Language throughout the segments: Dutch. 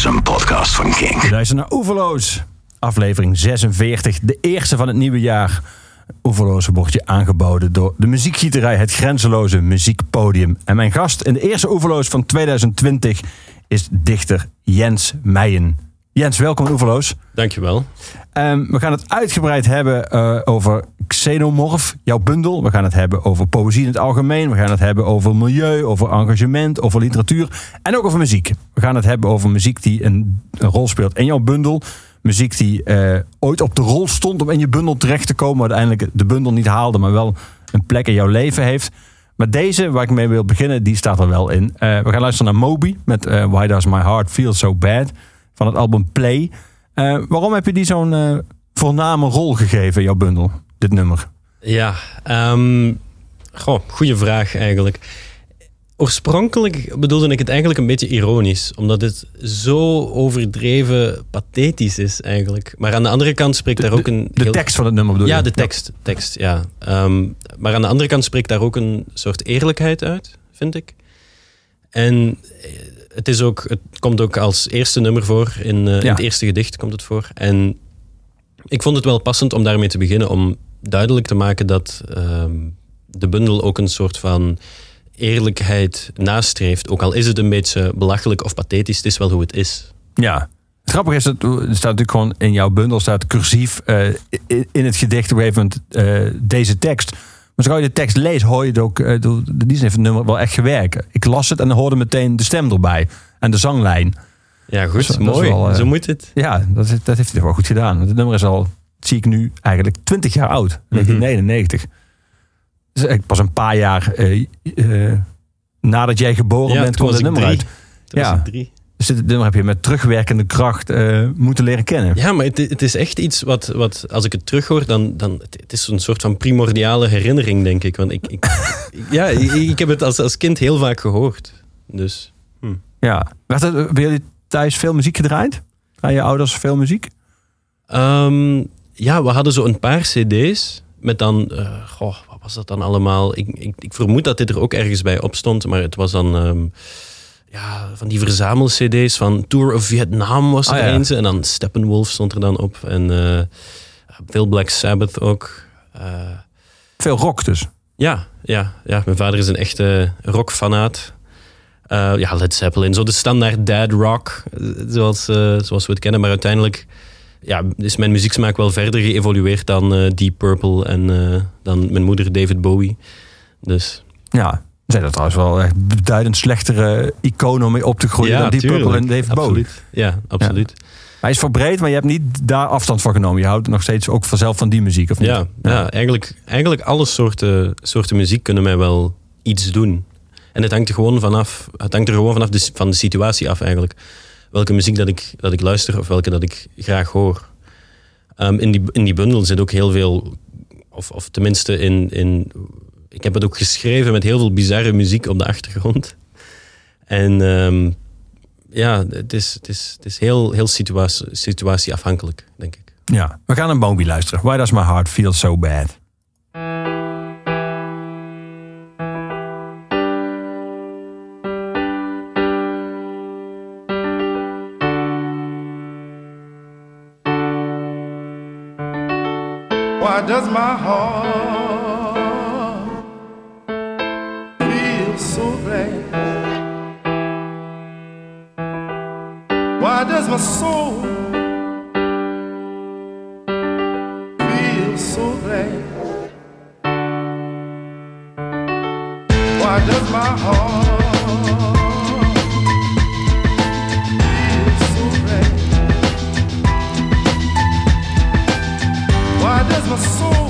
is een podcast van King. Luister naar Oeverloos. Aflevering 46, de eerste van het nieuwe jaar. Oeverloos wordt je aangeboden door de muziekgieterij Het Grenzeloze Muziekpodium. En mijn gast in de eerste Oeverloos van 2020 is dichter Jens Meijen. Jens, welkom in Oeverloos. Dankjewel. Um, we gaan het uitgebreid hebben uh, over Xenomorph, jouw bundel. We gaan het hebben over poëzie in het algemeen. We gaan het hebben over milieu, over engagement, over literatuur en ook over muziek. We gaan het hebben over muziek die een, een rol speelt in jouw bundel. Muziek die uh, ooit op de rol stond om in je bundel terecht te komen, maar uiteindelijk de bundel niet haalde, maar wel een plek in jouw leven heeft. Maar deze, waar ik mee wil beginnen, die staat er wel in. Uh, we gaan luisteren naar Moby met Why Does My Heart Feel So Bad van het album Play. Uh, waarom heb je die zo'n uh, voorname rol gegeven jouw bundel, dit nummer? Ja, um, goh, goede vraag eigenlijk. Oorspronkelijk bedoelde ik het eigenlijk een beetje ironisch, omdat het zo overdreven pathetisch is eigenlijk. Maar aan de andere kant spreekt de, daar ook een. De heel... tekst van het nummer bedoel ja, je? de tekst. Ja. tekst ja. Um, maar aan de andere kant spreekt daar ook een soort eerlijkheid uit, vind ik. En het, is ook, het komt ook als eerste nummer voor. In, uh, ja. in het eerste gedicht komt het voor. En ik vond het wel passend om daarmee te beginnen. Om duidelijk te maken dat um, de bundel ook een soort van eerlijkheid nastreeft. Ook al is het een beetje belachelijk of pathetisch. Het is wel hoe het is. Ja. Het grappige is, dat er staat natuurlijk gewoon in jouw bundel staat cursief uh, in, in het gedicht op een gegeven moment uh, deze tekst. Maar zodra je de tekst leest, hoor je het ook. Uh, die heeft het nummer wel echt gewerkt. Ik las het en hoorde meteen de stem erbij. En de zanglijn. Ja, goed. Is, mooi. Wel, uh, Zo moet het. Ja, dat, dat heeft hij wel goed gedaan. Want het nummer is al, zie ik nu, eigenlijk 20 jaar oud. 1999. Mm -hmm. Dus pas een paar jaar uh, nadat jij geboren ja, bent, kwam het nummer drie. uit. Ja. drie. Dus dit nummer heb je met terugwerkende kracht uh, moeten leren kennen. Ja, maar het, het, is echt iets wat, wat als ik het terughoor, dan, dan het, is een soort van primordiale herinnering, denk ik. Want ik, ik ja, ik, ik, heb het als, als kind heel vaak gehoord. Dus, hm. Ja. Werd er bij jullie thuis veel muziek gedraaid? Aan je ouders veel muziek? Um, ja, we hadden zo een paar cd's met dan, uh, goh, wat was dat dan allemaal? Ik, ik, ik, vermoed dat dit er ook ergens bij op stond, maar het was dan... Um, ja, van die verzamel-cd's van Tour of Vietnam was er Ah, ja. eens. En dan Steppenwolf stond er dan op. En uh, veel Black Sabbath ook. Uh, veel rock dus? Ja, ja, ja, mijn vader is een echte rockfanaat. Uh, ja, Led Zeppelin, zo de standaard dad rock, zoals, zoals we het kennen. Maar uiteindelijk ja, is mijn muzieksmaak wel verder geëvolueerd dan Deep Purple en dan mijn moeder David Bowie. Dus... Ja, zijn dat trouwens wel echt beduidend slechtere iconen om mee op te groeien ja, dan tuurlijk. Purple en David. Bowie. Ja, absoluut. Ja. Hij is verbreed, maar je hebt niet daar afstand van genomen. Je houdt nog steeds ook vanzelf van die muziek, of niet? Ja, ja. ja eigenlijk, eigenlijk alle soorten, soorten muziek kunnen mij wel iets doen. En het hangt er gewoon vanaf, het hangt er gewoon vanaf de, van de situatie af eigenlijk. Welke muziek dat ik, dat ik luister of welke dat ik graag hoor. Um, in, die, in die bundel zit ook heel veel, of, of tenminste in, in ik heb het ook geschreven met heel veel bizarre muziek op de achtergrond. En um, ja, het is, het is, het is heel, heel situatie, situatieafhankelijk, denk ik. Ja, we gaan naar Moby luisteren. Why does my heart feel so bad? Why does my heart Why does my soul feel so glad? Why does my heart my soul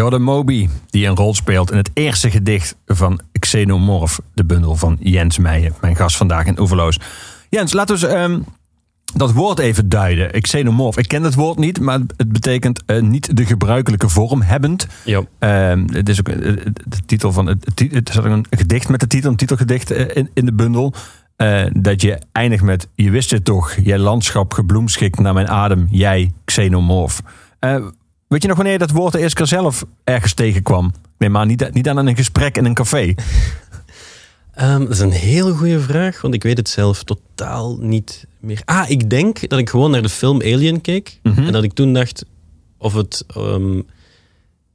Je hoorde Moby, die een rol speelt in het eerste gedicht van Xenomorph, de bundel van Jens Meijen, mijn gast vandaag in Oeverloos. Jens, laten we eens, ehm, dat woord even duiden. Xenomorph, ik ken het woord niet, maar het betekent eh, niet de gebruikelijke vorm, hebbend. Ja. Ehm, het is ook eh, de titel van het, het, is ook een gedicht met de titel, een titelgedicht eh, in, in de bundel. Eh, dat je eindigt met: Je wist het toch, jij landschap gebloemschikt naar mijn adem, jij xenomorf. Eh, weet je nog wanneer je dat woord de eerste keer zelf ergens tegenkwam? Ik neem maar niet, niet aan een gesprek in een café. Ehm, dat is een heel goede vraag, want ik weet het zelf totaal niet meer. Ah, ik denk dat ik gewoon naar de film Alien keek. Mhm. En dat ik toen dacht of het. ehm,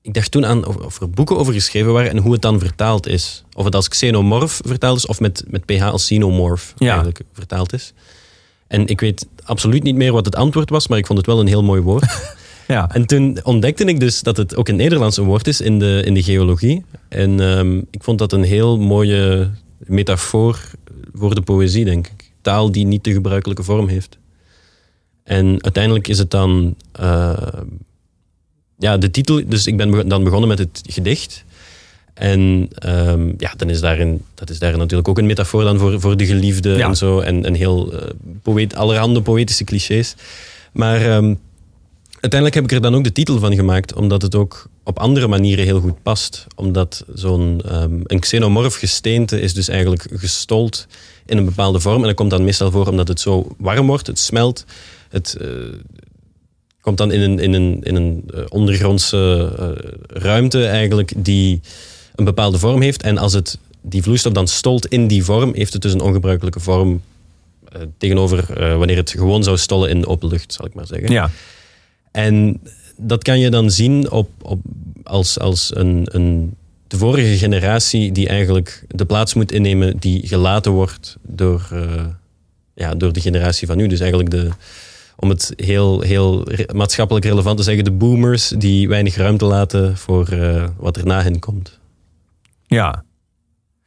ik dacht toen aan of, of er boeken over geschreven waren en hoe het dan vertaald is. Of het als xenomorph vertaald is of met, met ph als xenomorph Ja. eigenlijk vertaald is. En ik weet absoluut niet meer wat het antwoord was, maar ik vond het wel een heel mooi woord. Ja, En toen ontdekte ik dus dat het ook een Nederlands een woord is in de, in de geologie. En ehm, ik vond dat een heel mooie metafoor voor de poëzie, denk ik. Taal die niet de gebruikelijke vorm heeft. En uiteindelijk is het dan... eh, ja, de titel... Dus ik ben dan begonnen met het gedicht. En ehm, ja, dan is daarin, dat is daar natuurlijk ook een metafoor dan voor, voor de geliefde Ja. en zo. En, en heel eh, poëet, allerhande poëtische clichés. Maar ehm, uiteindelijk heb ik er dan ook de titel van gemaakt, omdat het ook op andere manieren heel goed past. Omdat zo'n ehm, een xenomorf gesteente is dus eigenlijk gestold in een bepaalde vorm. En dat komt dan meestal voor omdat het zo warm wordt, het smelt. Het eh, komt dan in een, in een, in een eh, ondergrondse eh, ruimte eigenlijk die een bepaalde vorm heeft. En als het die vloeistof dan stolt in die vorm, heeft het dus een ongebruikelijke vorm tegenover wanneer het gewoon zou stollen in de open lucht, zal ik maar zeggen. ja. En dat kan je dan zien op, op, als, als een, een, de vorige generatie die eigenlijk de plaats moet innemen die gelaten wordt door, eh, ja, door de generatie van nu. Dus eigenlijk de, om het heel, heel maatschappelijk relevant te zeggen, de boomers die weinig ruimte laten voor eh, wat er na hen komt. Ja.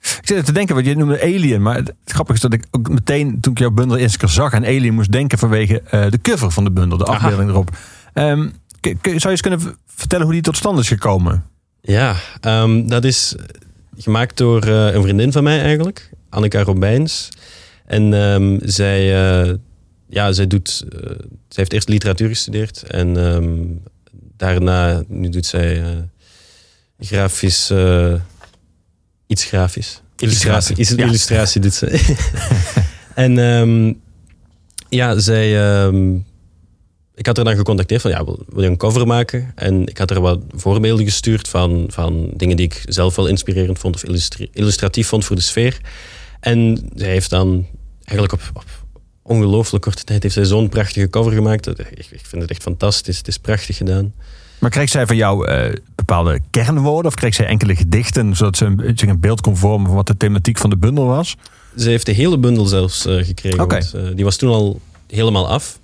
Ik zit te denken, wat je noemde Alien. Maar het grappige is dat ik ook meteen, toen ik jouw bundel eerst keer zag... aan Alien moest denken vanwege eh, de cover van de bundel. De Aha. afbeelding erop. K- zou je eens kunnen vertellen hoe die tot stand is gekomen? Ja, ehm, dat is gemaakt door eh, een vriendin van mij eigenlijk, Anneka Robijns. En ehm, zij, eh, ja, zij, doet, eh, zij heeft eerst literatuur gestudeerd en daarna nu doet zij grafisch, iets grafisch. Illustratie, iets- ja. illustratie doet ze. en ja, zij... ik had haar dan gecontacteerd van, ja, wil, wil je een cover maken? En ik had er wat voorbeelden gestuurd van, van dingen die ik zelf wel inspirerend vond of illustratief vond voor de sfeer. En zij heeft dan eigenlijk op, op ongelooflijk korte tijd heeft zij zo'n prachtige cover gemaakt. Ik, ik vind het echt fantastisch. Het is prachtig gedaan. Maar kreeg zij van jou eh, bepaalde kernwoorden? Of kreeg zij enkele gedichten, zodat ze een, zich een beeld kon vormen van wat de thematiek van de bundel was? Ze heeft de hele bundel zelfs eh, gekregen. Want, eh, die was toen al helemaal af.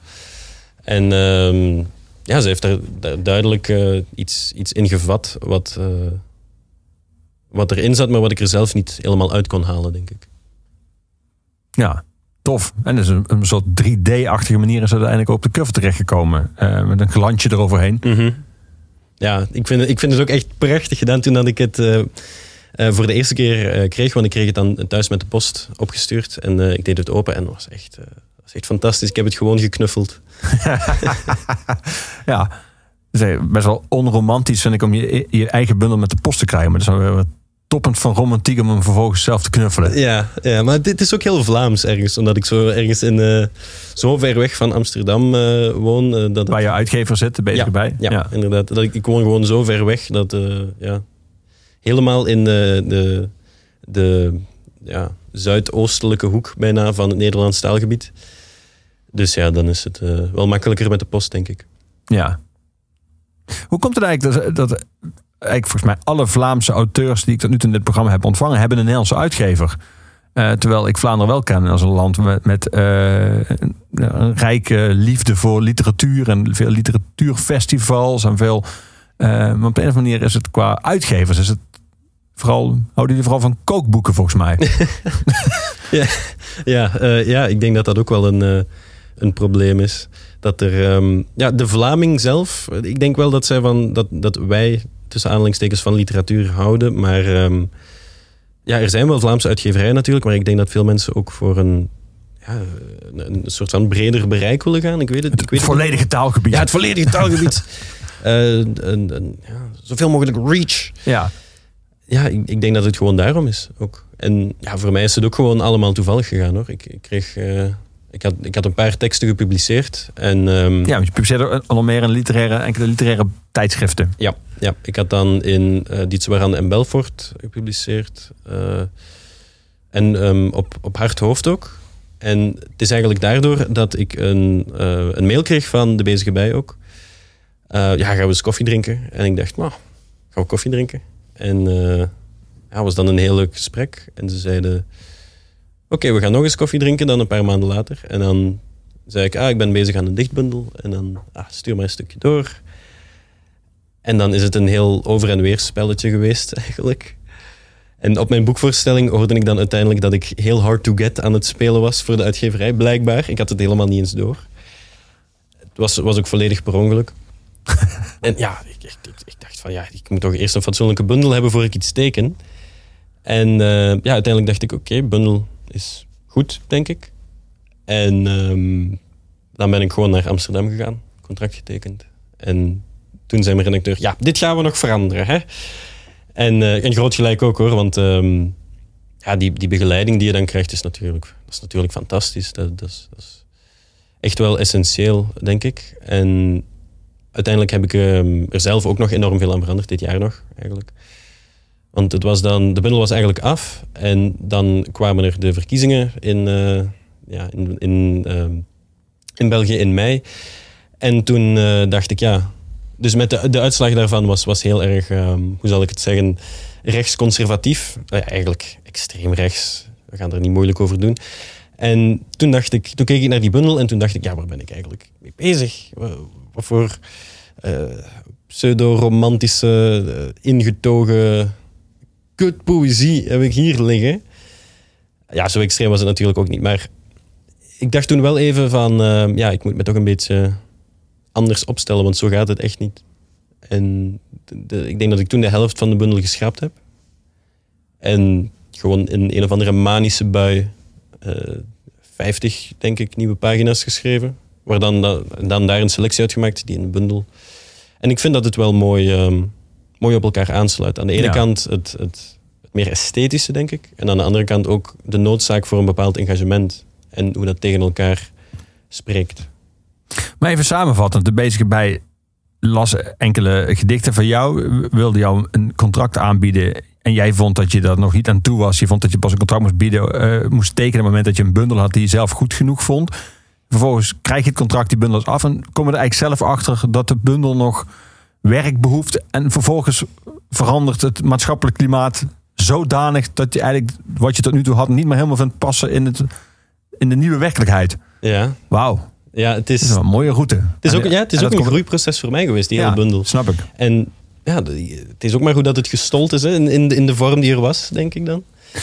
En ehm, ja, ze heeft daar, daar duidelijk eh, iets, iets in gevat wat, eh, wat erin zat, maar wat ik er zelf niet helemaal uit kon halen, denk ik. Ja, tof. En dus een, een soort 3D-achtige manier is uiteindelijk op de cover terechtgekomen. Eh met een glansje eroverheen. Ja, ik vind, het, ik vind het ook echt prachtig gedaan toen dat ik het voor de eerste keer kreeg. Want ik kreeg het dan thuis met de post opgestuurd. En ik deed het open en het was echt, eh, was echt fantastisch. Ik heb het gewoon geknuffeld. Ja, is eigenlijk best wel onromantisch vind ik om je, je eigen bundel met de post te krijgen. Maar dat is wel weer toppend van romantiek om hem vervolgens zelf te knuffelen. Ja, ja, maar dit is ook heel Vlaams ergens. Omdat ik zo ergens in, eh, zo ver weg van Amsterdam eh, woon. eh, dat Waar je uitgever zit, bezig ja, bij. Ja, inderdaad. Dat ik, ik woon gewoon zo ver weg dat eh, ja, helemaal in de, de, de ja, zuidoostelijke hoek bijna van het Nederlands taalgebied. Dus ja, dan is het eh, wel makkelijker met de post, denk ik. Ja. Hoe komt het eigenlijk dat, dat eigenlijk volgens mij alle Vlaamse auteurs die ik tot nu toe in dit programma heb ontvangen, hebben een Nederlandse uitgever? Eh, terwijl ik Vlaanderen wel ken als een land met, met eh, een, een rijke liefde voor literatuur en veel literatuurfestivals en veel. maar op de een of andere manier is het qua uitgevers is het Vooral, houden jullie vooral van kookboeken volgens mij. Ja, eh, ja, ik denk dat dat ook wel een, een probleem is. Dat er, ehm, ja, de Vlaming zelf, ik denk wel dat, zij van, dat, dat wij tussen aanhalingstekens van literatuur houden. Maar ehm, ja, er zijn wel Vlaamse uitgeverijen natuurlijk, maar ik denk dat veel mensen ook voor een, ja, een, soort van breder bereik willen gaan. Ik weet het, ik weet het niet. volledige taalgebied. Ja, het volledige taalgebied. Eh, een, een, ja, zoveel mogelijk reach. Ja. Ja, ik, ik denk dat het gewoon daarom is ook. En ja, voor mij is het ook gewoon allemaal toevallig gegaan hoor. Ik, ik kreeg... eh, ik, had, ik had een paar teksten gepubliceerd. En ehm, Ja, want je publiceerde al meer in literaire, enkele literaire tijdschriften. ja, ja, ik had dan in uh, Dietsewaran en Belfort gepubliceerd. eh, en ehm, op, op Hart Hoofd ook. En het is eigenlijk daardoor dat ik een, eh, een mail kreeg van de bezige bij ook. Eh, ja, gaan we eens koffie drinken? En ik dacht, nou, gaan we koffie drinken? En eh ja, was dan een heel leuk gesprek. En ze zeiden, oké, we gaan nog eens koffie drinken dan een paar maanden later. En dan zei ik, ah, ik ben bezig aan een dichtbundel. En dan, ah, stuur maar een stukje door. En dan is het een heel over- en weer spelletje geweest eigenlijk. En op mijn boekvoorstelling hoorde ik dan uiteindelijk dat ik heel hard to get aan het spelen was voor de uitgeverij, blijkbaar. Ik had het helemaal niet eens door. Het was, was ook volledig per ongeluk. en ja, ik, ik, ik, dacht van ja, ik moet toch eerst een fatsoenlijke bundel hebben voor ik iets teken. En eh, ja, uiteindelijk dacht ik, oké, bundel is goed, denk ik. En ehm, dan ben ik gewoon naar Amsterdam gegaan, contract getekend. En toen zei mijn redacteur, ja, dit gaan we nog veranderen. Hè? En, eh, en groot gelijk ook hoor, want ehm, ja, die, die begeleiding die je dan krijgt is natuurlijk, dat is natuurlijk fantastisch. Dat, dat is echt wel essentieel, denk ik. En uiteindelijk heb ik ehm, er zelf ook nog enorm veel aan veranderd, dit jaar nog eigenlijk. Want het was dan, de bundel was eigenlijk af en dan kwamen er de verkiezingen in, eh, ja, in, in, ehm, in België in mei. En toen eh, dacht ik, ja, dus met de, de uitslag daarvan was, was heel erg, ehm, hoe zal ik het zeggen, rechtsconservatief. Uh, eigenlijk extreem rechts. We gaan er niet moeilijk over doen. En toen dacht ik, toen keek ik naar die bundel en toen dacht ik, ja, waar ben ik eigenlijk mee bezig? Wat, voor pseudo-romantische, uh, ingetogen kutpoëzie heb ik hier liggen? Ja, zo extreem was het natuurlijk ook niet. Maar ik dacht toen wel even van, uh, ja, ik moet me toch een beetje anders opstellen, want zo gaat het echt niet. En ik denk dat ik toen de helft van de bundel geschrapt heb. En gewoon in een of andere manische bui uh, 50, denk ik, nieuwe pagina's geschreven. Waar dan, dan daar een selectie uitgemaakt, die in de bundel. En ik vind dat het wel mooi, um, mooi op elkaar aansluit. Aan de ene ja. kant het, het, het, meer esthetische, denk ik. En aan de andere kant ook de noodzaak voor een bepaald engagement. En hoe dat tegen elkaar spreekt. Maar even samenvattend, de bezige bij las enkele gedichten van jou, wilde jou een contract aanbieden en jij vond dat je daar nog niet aan toe was. Je vond dat je pas een contract moest bieden, uh, moest tekenen op het moment dat je een bundel had die je zelf goed genoeg vond. Vervolgens krijg je het contract, die bundel is af en kom je er eigenlijk zelf achter dat de bundel nog werk behoeft. En vervolgens verandert het maatschappelijk klimaat zodanig dat je eigenlijk wat je tot nu toe had niet meer helemaal vindt passen in, het, in de nieuwe werkelijkheid. Ja. Wauw. Ja, het is, een mooie route. Het is ook, ja, het is ook een groeiproces voor mij geweest, die ja, hele bundel. Snap ik. En ja, het is ook maar goed dat het gestold is hè, in, in, de, in de vorm die er was, denk ik dan.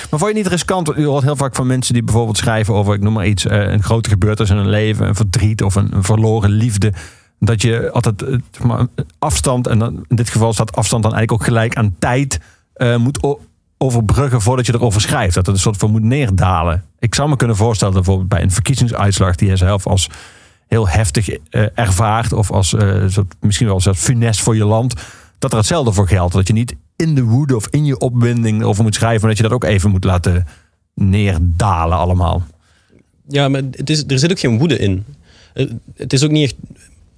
Maar vond je niet riskant? U hoort heel vaak van mensen die bijvoorbeeld schrijven over, ik noem maar iets, een grote gebeurtenis in hun leven, een verdriet of een, een verloren liefde. Dat je altijd maar, afstand, en in dit geval staat afstand dan eigenlijk ook gelijk aan tijd, uh, moet overbruggen voordat je erover schrijft. Dat het een soort van moet neerdalen. Ik zou me kunnen voorstellen, bijvoorbeeld bij een verkiezingsuitslag die je zelf als heel heftig uh, ervaart, of als uh, misschien wel een funest voor je land, dat er hetzelfde voor geldt. Dat je niet in de woede of in je opwinding over moet schrijven, maar dat je dat ook even moet laten neerdalen allemaal. Ja, maar het is, er zit ook geen woede in. Het is ook niet echt.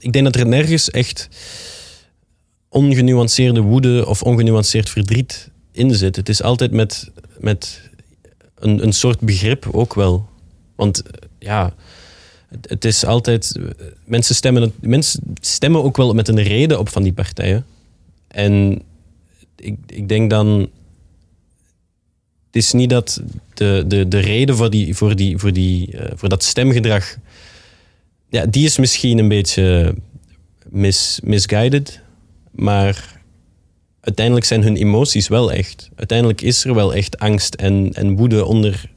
Ik denk dat er nergens echt ongenuanceerde woede of ongenuanceerd verdriet in zit. Het is altijd met, met een, een soort begrip ook wel. Want ja, het, het is altijd. Mensen stemmen, mensen stemmen ook wel met een reden op van die partijen. En ik, ik denk dan. Het is niet dat de, de, de reden voor, die, voor, die, voor, die, uh, voor dat stemgedrag. Ja, die is misschien een beetje mis, misguided. Maar uiteindelijk zijn hun emoties wel echt. Uiteindelijk is er wel echt angst en, en woede onder,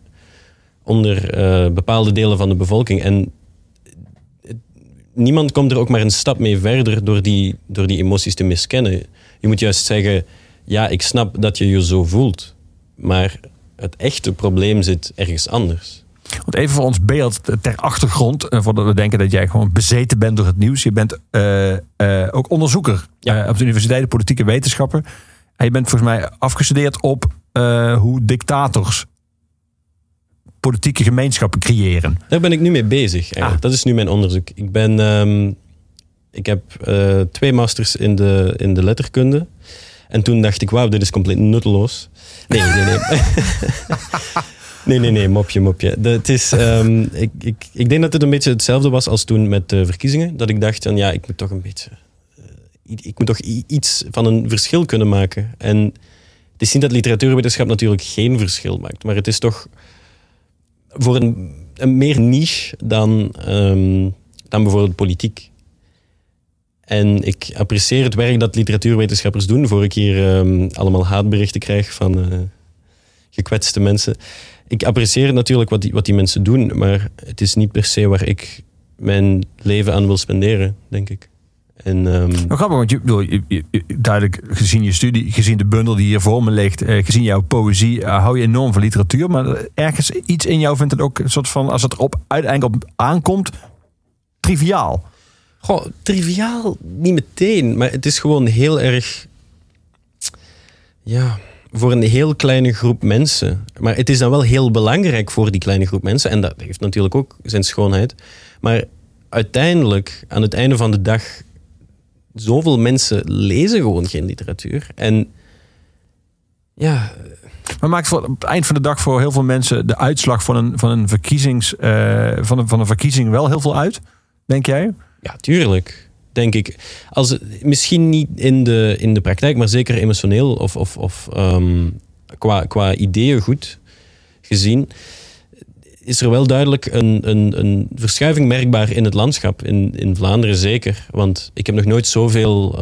onder eh, bepaalde delen van de bevolking. En niemand komt er ook maar een stap mee verder door die, door die emoties te miskennen. Je moet juist zeggen, ja, ik snap dat je je zo voelt. Maar het echte probleem zit ergens anders. Want even voor ons beeld ter achtergrond, eh, voordat we denken dat jij gewoon bezeten bent door het nieuws. Je bent eh, eh, ook onderzoeker Ja. op de Universiteit Politieke Wetenschappen. En je bent volgens mij afgestudeerd op hoe dictators politieke gemeenschappen creëren. Daar ben ik nu mee bezig. Ah. Dat is nu mijn onderzoek. Ik, ben, ehm, ik heb twee masters in de, in de letterkunde. En toen dacht ik, wauw, dit is compleet nutteloos. Nee, nee, nee. nee, nee, nee, mopje, mopje. Het is, ehm, ik, ik, ik denk dat het een beetje hetzelfde was als toen met de verkiezingen. Dat ik dacht, van, ja, ik moet toch een beetje... eh, ik moet toch iets van een verschil kunnen maken. En het is niet dat literatuurwetenschap natuurlijk geen verschil maakt. Maar het is toch voor een, een meer niche dan, ehm, dan bijvoorbeeld politiek. En ik apprecieer het werk dat literatuurwetenschappers doen, voor ik hier ehm, allemaal haatberichten krijg van eh, gekwetste mensen. Ik apprecieer natuurlijk wat die, wat die mensen doen, maar het is niet per se waar ik mijn leven aan wil spenderen, denk ik. En, ehm, Nou, grappig, want je, bedoel, je- je- je- duidelijk gezien je studie, gezien de bundel die hier voor me ligt, eh, gezien jouw poëzie, eh, hou je enorm van literatuur. Maar ergens iets in jou vindt het ook een soort van, als het erop uiteindelijk op aankomt, triviaal. Goh, triviaal niet meteen, maar het is gewoon heel erg. Ja, voor een heel kleine groep mensen. Maar het is dan wel heel belangrijk voor die kleine groep mensen. En dat heeft natuurlijk ook zijn schoonheid. Maar uiteindelijk, aan het einde van de dag, zoveel mensen lezen gewoon geen literatuur. En ja, Maar maakt voor, het eind van de dag voor heel veel mensen de uitslag van een, van een, verkiezings, eh, van een, van een verkiezing wel heel veel uit, denk jij? Ja, tuurlijk. Denk ik. Als, misschien niet in de, in de praktijk, maar zeker emotioneel of, of, of ehm, qua, qua ideeën goed gezien, is er wel duidelijk een, een, een verschuiving merkbaar in het landschap. In, in Vlaanderen zeker. Want ik heb nog nooit zoveel.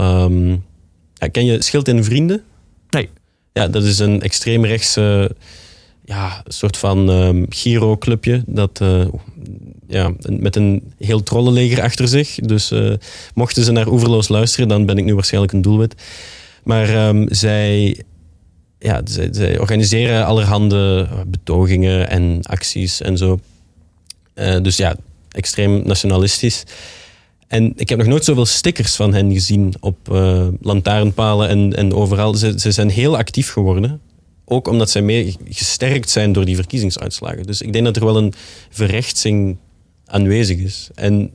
ja, ken je Schild en Vrienden? Nee. Ja, dat is een extreemrechtse ja, soort van ehm Giro-clubje. Dat eh, ja, met een heel trollenleger achter zich. Dus eh, mochten ze naar Oeverloos luisteren, dan ben ik nu waarschijnlijk een doelwit. Maar ehm, zij, ja, zij, zij organiseren allerhande betogingen en acties en zo. Eh, dus ja, extreem nationalistisch. En ik heb nog nooit zoveel stickers van hen gezien op eh, lantaarnpalen en, en overal. Ze, ze zijn heel actief geworden. Ook omdat zij meer gesterkt zijn door die verkiezingsuitslagen. Dus ik denk dat er wel een verrechtsing aanwezig is. En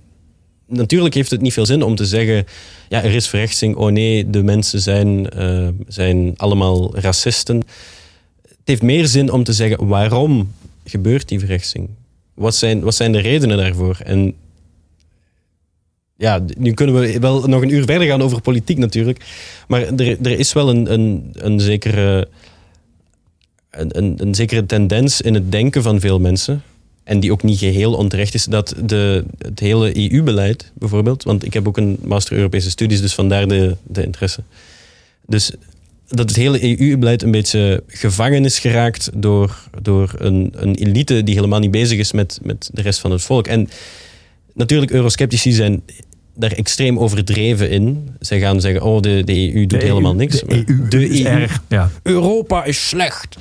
natuurlijk heeft het niet veel zin om te zeggen: ja, er is verrechtsing. Oh nee, de mensen zijn, eh, zijn allemaal racisten. Het heeft meer zin om te zeggen: waarom gebeurt die verrechtsing? Wat zijn, wat zijn de redenen daarvoor? En ja, nu kunnen we wel nog een uur verder gaan over politiek natuurlijk. Maar er, er is wel een, een, een, zekere, een, een, een zekere tendens in het denken van veel mensen. En die ook niet geheel onterecht is, dat de, het hele EU-beleid bijvoorbeeld. Want ik heb ook een master Europese studies, dus vandaar de, de interesse. Dus dat het hele EU-beleid een beetje gevangen is geraakt door, door een, een elite die helemaal niet bezig is met, met de rest van het volk. En natuurlijk, eurosceptici zijn daar extreem overdreven in. Zij gaan zeggen, oh, de, de EU doet De helemaal EU niks. De EU, de is EU. erg. Ja. Europa is slecht.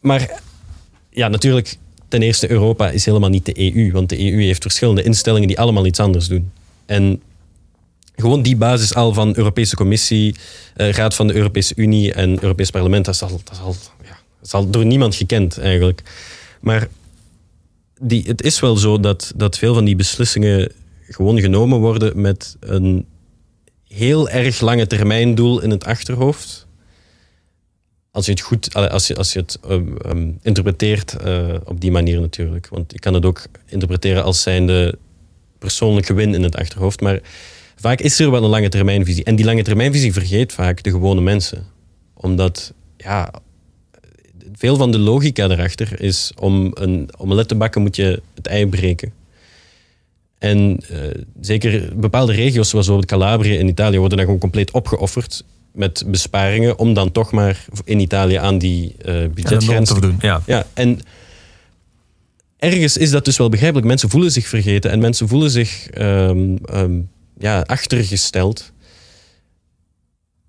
Maar ja, natuurlijk, ten eerste, Europa is helemaal niet de EU. Want de EU heeft verschillende instellingen die allemaal iets anders doen. En gewoon die basis al van Europese Commissie, eh, Raad van de Europese Unie en Europees Parlement, dat is al, dat is ja, door niemand gekend eigenlijk. Maar die, het is wel zo dat, dat veel van die beslissingen gewoon genomen worden met een heel erg lange termijn doel in het achterhoofd. Als je het goed, als je, als je het um, um, interpreteert uh, op die manier natuurlijk. Want je kan het ook interpreteren als zijnde persoonlijke win in het achterhoofd. Maar vaak is er wel een lange termijnvisie. En die lange termijnvisie vergeet vaak de gewone mensen. Omdat, ja, veel van de logica erachter is om een omelet te bakken moet je het ei breken. En uh, zeker bepaalde regio's, zoals bijvoorbeeld Calabrië in Italië, worden dan gewoon compleet opgeofferd. Met besparingen om dan toch maar in Italië aan die norm budgetgrens te voldoen. Ja. ja, en ergens is dat dus wel begrijpelijk. Mensen voelen zich vergeten en mensen voelen zich ehm, ehm, ja, achtergesteld.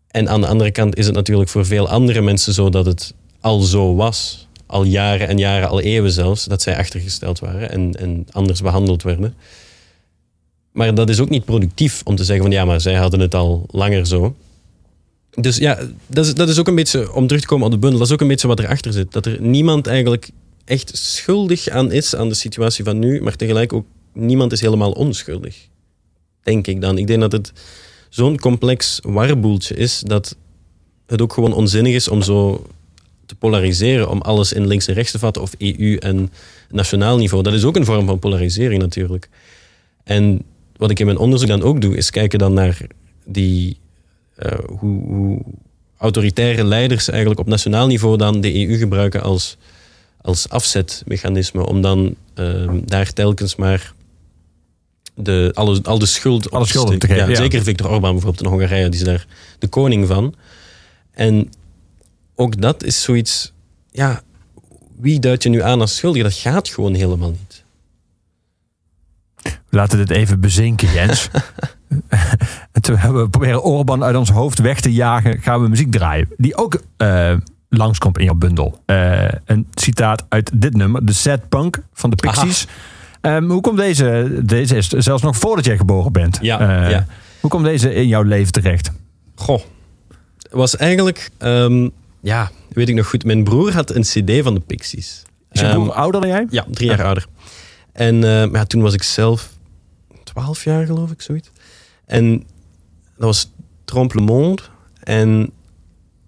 En aan de andere kant is het natuurlijk voor veel andere mensen zo dat het al zo was. Al jaren en jaren, al eeuwen zelfs, dat zij achtergesteld waren en, en anders behandeld werden. Maar dat is ook niet productief om te zeggen van ja, maar zij hadden het al langer zo. Dus ja, dat is, dat is ook een beetje, om terug te komen op de bundel, dat is ook een beetje wat erachter zit. Dat er niemand eigenlijk echt schuldig aan is aan de situatie van nu, maar tegelijk ook niemand is helemaal onschuldig. Denk ik dan. Ik denk dat het zo'n complex warboeltje is dat het ook gewoon onzinnig is om zo te polariseren, om alles in links en rechts te vatten, of EU en nationaal niveau. Dat is ook een vorm van polarisering natuurlijk. En wat ik in mijn onderzoek dan ook doe, is kijken dan naar die, hoe, hoe autoritaire leiders eigenlijk op nationaal niveau dan de EU gebruiken als, als afzetmechanisme, om dan ehm, daar telkens maar de, alle, al de schuld Alle op steken. te geven, ja. Zeker Viktor Orbán bijvoorbeeld in Hongarije, die is daar de koning van. En ook dat is zoiets, ja, wie duidt je nu aan als schuldig? Dat gaat gewoon helemaal niet. We laten dit even bezinken, Jens. terwijl we proberen Orban uit ons hoofd weg te jagen, gaan we muziek draaien. Die ook eh, langskomt in jouw bundel. Eh, een citaat uit dit nummer, de Sad Punk van de Pixies. Ehm, hoe komt deze, deze is zelfs nog voordat jij geboren bent. Ja, Eh, ja. Hoe komt deze in jouw leven terecht? Goh, het was eigenlijk, ehm, ja, weet ik nog goed. Mijn broer had een CD van de Pixies. Is je Ehm, ouder dan jij? Ja, drie jaar ouder. En maar ja, toen was ik zelf 12 jaar, geloof ik, zoiets. En dat was Trompe le Monde. En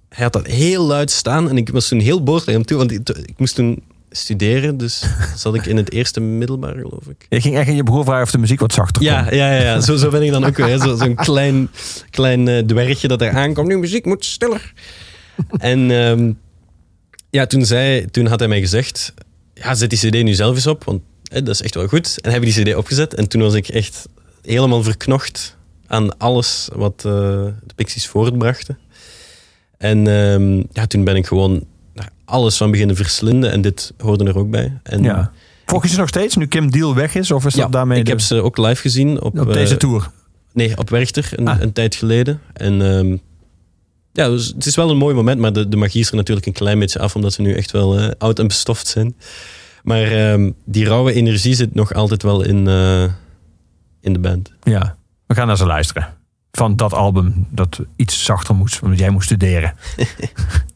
hij had dat heel luid staan. En ik was toen heel boos naar hem toe, want ik, ik moest toen studeren. Dus zat ik in het eerste middelbaar, geloof ik. Je ging echt in je broer vragen of de muziek wat zachter kon. Ja, ja, ja. Zo, zo ben ik dan ook weer. hè. Zo- Zo'n klein, klein eh, dwergje dat er aankomt. Nu, muziek moet stiller. En ehm, ja, toen, zei, toen had hij mij gezegd... Ja, zet die cd nu zelf eens op, want hè, dat is echt wel goed. En heb ik die cd opgezet. En toen was ik echt helemaal verknocht aan alles wat eh, de Pixies voortbrachten. En ehm, ja, toen ben ik gewoon naar alles van beginnen verslinden. En dit hoorde er ook bij. En, Ja. Volg je ze nog steeds, nu Kim Deal weg is? Of is ja, dat daarmee ik de- heb ze ook live gezien op, op deze eh, tour? Nee, op Werchter, een, Ah. een tijd geleden. En ehm, ja, dus het is wel een mooi moment, maar de, de magie is er natuurlijk een klein beetje af, omdat ze nu echt wel eh, oud en bestoft zijn. Maar ehm, die rauwe energie zit nog altijd wel in, in de band. Ja, we gaan naar ze luisteren. Van dat album dat iets zachter moest, omdat jij moest studeren.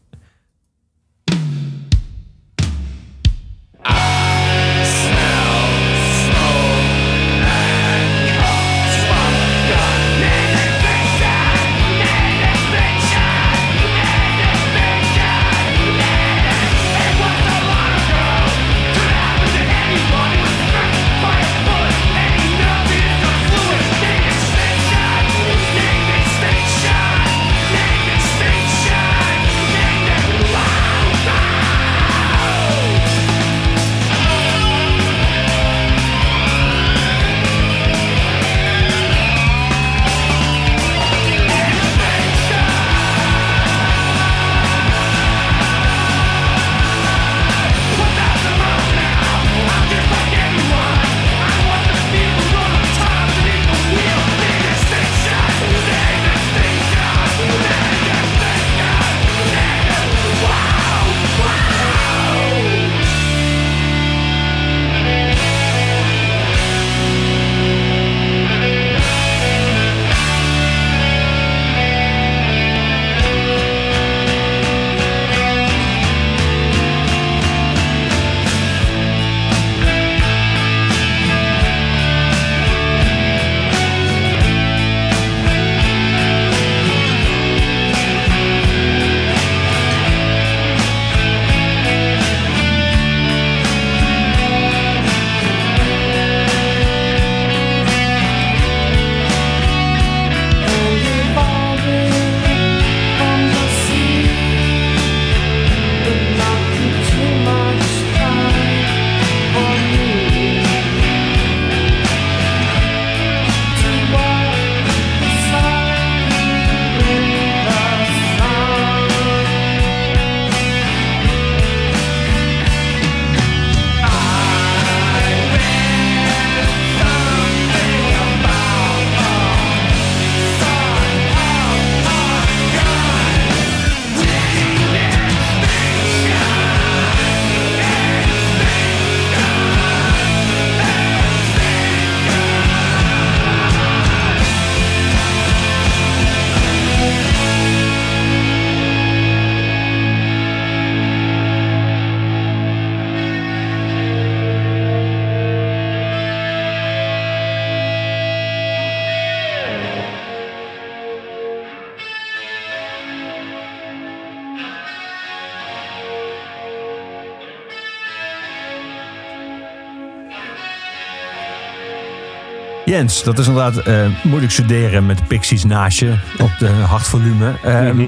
Jens, dat is inderdaad eh, moeilijk studeren met Pixies naast je op de hartvolume. Mhm.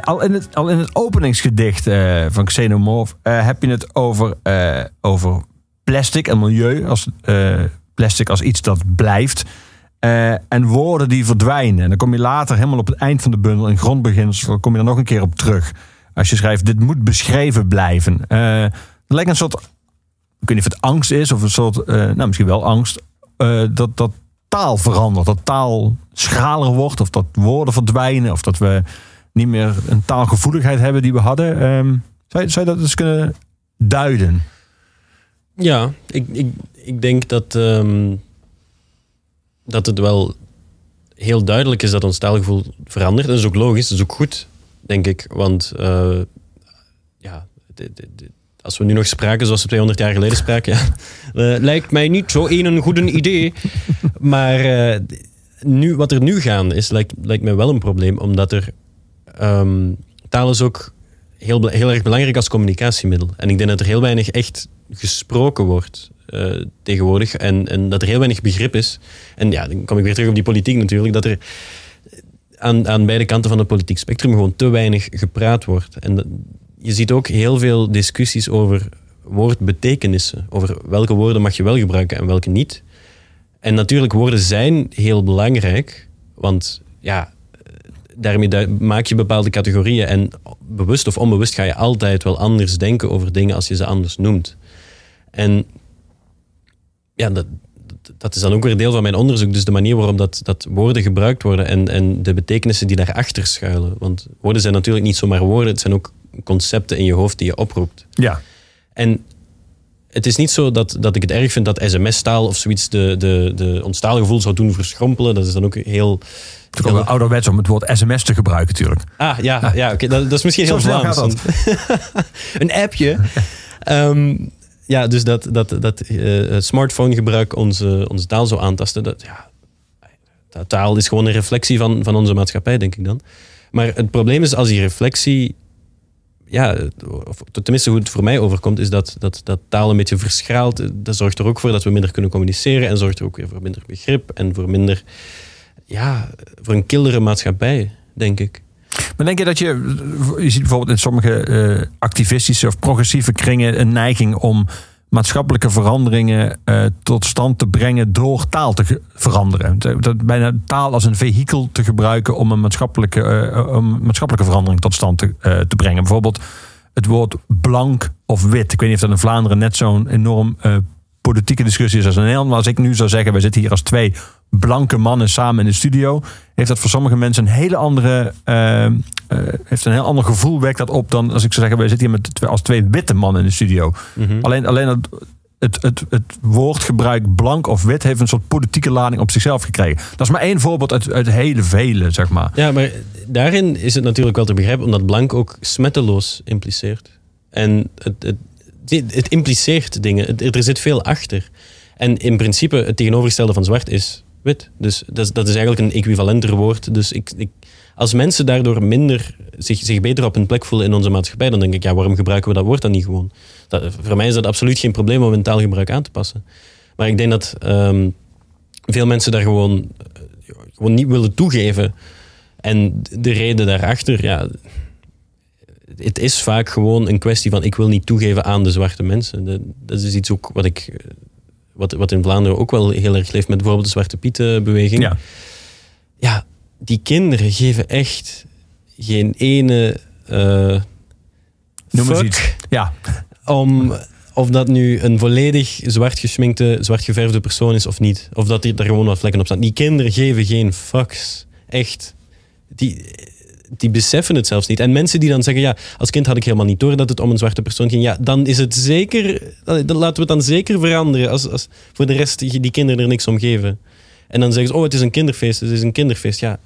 al, in het, al in het openingsgedicht eh, van Xenomorph heb je het over, over plastic en milieu. Als, plastic als iets dat blijft. En woorden die verdwijnen. En dan kom je later helemaal op het eind van de bundel, in grondbeginsel, kom je er nog een keer op terug. Als je schrijft, dit moet beschreven blijven. Het lijkt een soort, ik weet niet of het angst is, of een soort, nou misschien wel angst, eh, dat, dat taal verandert. Dat taal schraler wordt, of dat woorden verdwijnen, of dat we niet meer een taalgevoeligheid hebben die we hadden. Ehm, zou, je, dat eens kunnen duiden? Ja, ik, ik, ik denk dat, ehm, dat het wel heel duidelijk is dat ons taalgevoel verandert. Dat is ook logisch, dat is ook goed, denk ik. Want eh, ja, de- de- als we nu nog spraken zoals we 200 jaar geleden spraken, eh, lijkt mij niet zo een een goed idee. Maar eh, nu, wat er nu gaan is, lijkt, lijkt mij wel een probleem, omdat er ehm, taal is ook heel, heel erg belangrijk als communicatiemiddel. En ik denk dat er heel weinig echt gesproken wordt eh, tegenwoordig en, en dat er heel weinig begrip is. En ja, dan kom ik weer terug op die politiek natuurlijk, dat er aan, aan beide kanten van het politiek spectrum gewoon te weinig gepraat wordt. En dat- je ziet ook heel veel discussies over woordbetekenissen, over welke woorden mag je wel gebruiken en welke niet. En natuurlijk, woorden zijn heel belangrijk, want ja, daarmee du- maak je bepaalde categorieën en bewust of onbewust ga je altijd wel anders denken over dingen als je ze anders noemt. En ja, dat, dat is dan ook weer deel van mijn onderzoek. Dus de manier waarop dat, dat woorden gebruikt worden en, en de betekenissen die daarachter schuilen. Want woorden zijn natuurlijk niet zomaar woorden, het zijn ook concepten in je hoofd die je oproept. Ja. En het is niet zo dat, dat ik het erg vind dat sms-taal of zoiets de, de, de, ons taalgevoel zou doen verschrompelen. Dat is dan ook heel... Het is ook ouderwets om het woord sms te gebruiken natuurlijk. Ah, ja, ja oké. Dat, dat is misschien heel Vlaams. een appje. Ehm, ja, dus dat, dat, dat eh, smartphonegebruik onze, onze taal zou aantasten. Dat, ja, dat taal is gewoon een reflectie van, van onze maatschappij, denk ik dan. Maar het probleem is als die reflectie... Ja, of tenminste hoe het voor mij overkomt, is dat, dat, dat taal een beetje verschaalt. Dat zorgt er ook voor dat we minder kunnen communiceren en zorgt er ook weer voor minder begrip en voor minder... Ja, voor een killere maatschappij, denk ik. Maar denk je dat je, je ziet bijvoorbeeld in sommige eh, activistische of progressieve kringen een neiging om maatschappelijke veranderingen eh, tot stand te brengen door taal te veranderen. Dat- bijna taal als een vehikel te gebruiken om een maatschappelijke, eh, maatschappelijke verandering tot stand te, eh, te brengen. Bijvoorbeeld het woord blank of wit. Ik weet niet of dat in Vlaanderen net zo'n enorm politieke discussie is als in Nederland. Maar als ik nu zou zeggen, wij zitten hier als twee blanke mannen samen in de studio, heeft dat voor sommige mensen een hele andere, eh, eh, heeft een heel ander gevoel werkt dat op dan als ik zou zeggen, wij zitten hier met als twee witte mannen in de studio. Mhm. Alleen, alleen het, het, het, het woordgebruik blank of wit heeft een soort politieke lading op zichzelf gekregen. Dat is maar één voorbeeld uit, uit hele vele, zeg maar. Ja, maar daarin is het natuurlijk wel te begrijpen, omdat blank ook smetteloos impliceert. En het, het, het impliceert dingen. Er zit veel achter. En in principe, het tegenovergestelde van zwart is wit. Dus dat is, eigenlijk een equivalenter woord. Dus ik, ik, als mensen daardoor minder zich, zich beter op hun plek voelen in onze maatschappij, dan denk ik, ja, waarom gebruiken we dat woord dan niet gewoon? Dat, voor mij is dat absoluut geen probleem om hun taalgebruik aan te passen. Maar ik denk dat ehm, veel mensen daar gewoon, eh, gewoon niet willen toegeven. En de reden daarachter, ja, het is vaak gewoon een kwestie van ik wil niet toegeven aan de zwarte mensen. Dat, dat is iets ook wat ik, eh, wat, wat in Vlaanderen ook wel heel erg leeft met bijvoorbeeld de Zwarte Pieten-beweging. Ja. ja, die kinderen geven echt geen ene eh Noem eens iets. Ja, om of dat nu een volledig zwart geschminkte, zwart geverfde persoon is of niet. Of dat er gewoon wat vlekken op staan. Die kinderen geven geen fucks. Echt. Die, die beseffen het zelfs niet. En mensen die dan zeggen, ja, als kind had ik helemaal niet door dat het om een zwarte persoon ging. Ja, dan is het zeker, dan laten we het dan zeker veranderen als, als voor de rest die die kinderen er niks om geven. En dan zeggen ze, oh, het is een kinderfeest, het is een kinderfeest. Ja,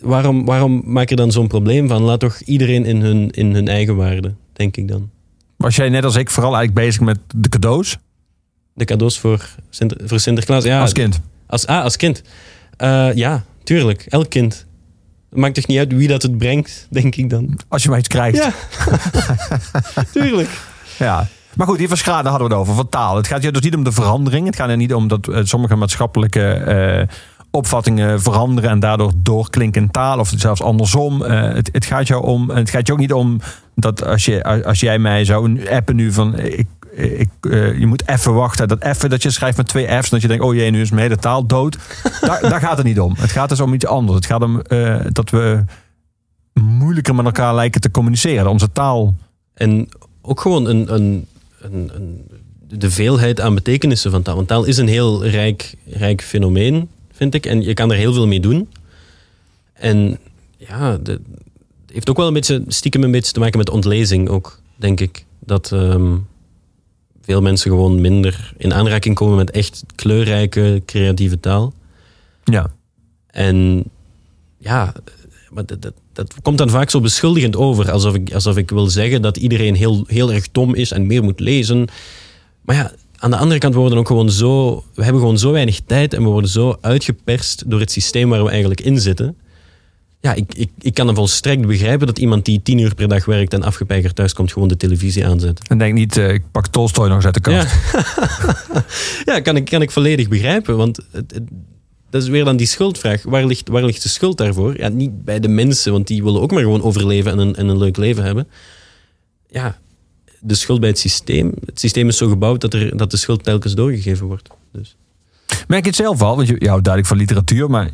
waarom, waarom maak je dan zo'n probleem van? Laat toch iedereen in hun, in hun eigen waarde, denk ik dan. was jij net als ik vooral eigenlijk bezig met de cadeaus De cadeaus voor, Sinter, voor Sinterklaas. Ja, als kind? Als, ah, als kind. Eh, ja, tuurlijk. Elk kind. Het maakt toch niet uit wie dat het brengt, denk ik dan. Als je maar iets krijgt. Ja, tuurlijk. Ja. Maar goed, die verschraden hadden we het over, van taal. Het gaat dus niet om de verandering. Het gaat er niet om dat eh, sommige maatschappelijke eh, opvattingen veranderen en daardoor doorklinken in taal. Of zelfs andersom. Eh, het, het gaat jou om. Het gaat je ook niet om dat als, je, als jij mij zou appen nu van. Ik, ik, eh, je moet even wachten. Dat even dat je schrijft met twee F's. Dat je denkt, oh jee, nu is mijn hele taal dood. daar, daar gaat het niet om. Het gaat dus om iets anders. Het gaat om eh, dat we moeilijker met elkaar lijken te communiceren. Onze taal. En ook gewoon een, een, een, een- de veelheid aan betekenissen van taal. Want taal is een heel rijk, rijk fenomeen, vind ik. En je kan er heel veel mee doen. En ja, de- het heeft ook wel een beetje, stiekem een beetje te maken met ontlezing ook, denk ik. Dat ehm, veel mensen gewoon minder in aanraking komen met echt kleurrijke, creatieve taal. Ja. En ja, maar dat, dat, dat komt dan vaak zo beschuldigend over. Alsof ik, alsof ik wil zeggen dat iedereen heel, heel erg dom is en meer moet lezen. Maar ja, aan de andere kant worden we ook gewoon zo... We hebben gewoon zo weinig tijd en we worden zo uitgeperst door het systeem waar we eigenlijk in zitten. Ja, ik, ik, ik kan dan volstrekt begrijpen dat iemand die tien uur per dag werkt en afgepeigerd thuis komt, gewoon de televisie aanzet. En denk niet, eh, ik pak Tolstoy nog eens uit de kast. Ja, ja kan, ik, kan ik volledig begrijpen. Want het, het- dat is weer dan die schuldvraag. Waar ligt, waar ligt de schuld daarvoor? Ja, niet bij de mensen, want die willen ook maar gewoon overleven en een, en een leuk leven hebben. Ja, de schuld bij het systeem. Het systeem is zo gebouwd dat, er, dat de schuld telkens doorgegeven wordt. Dus. Merk je het zelf al? Want je houdt duidelijk van literatuur, maar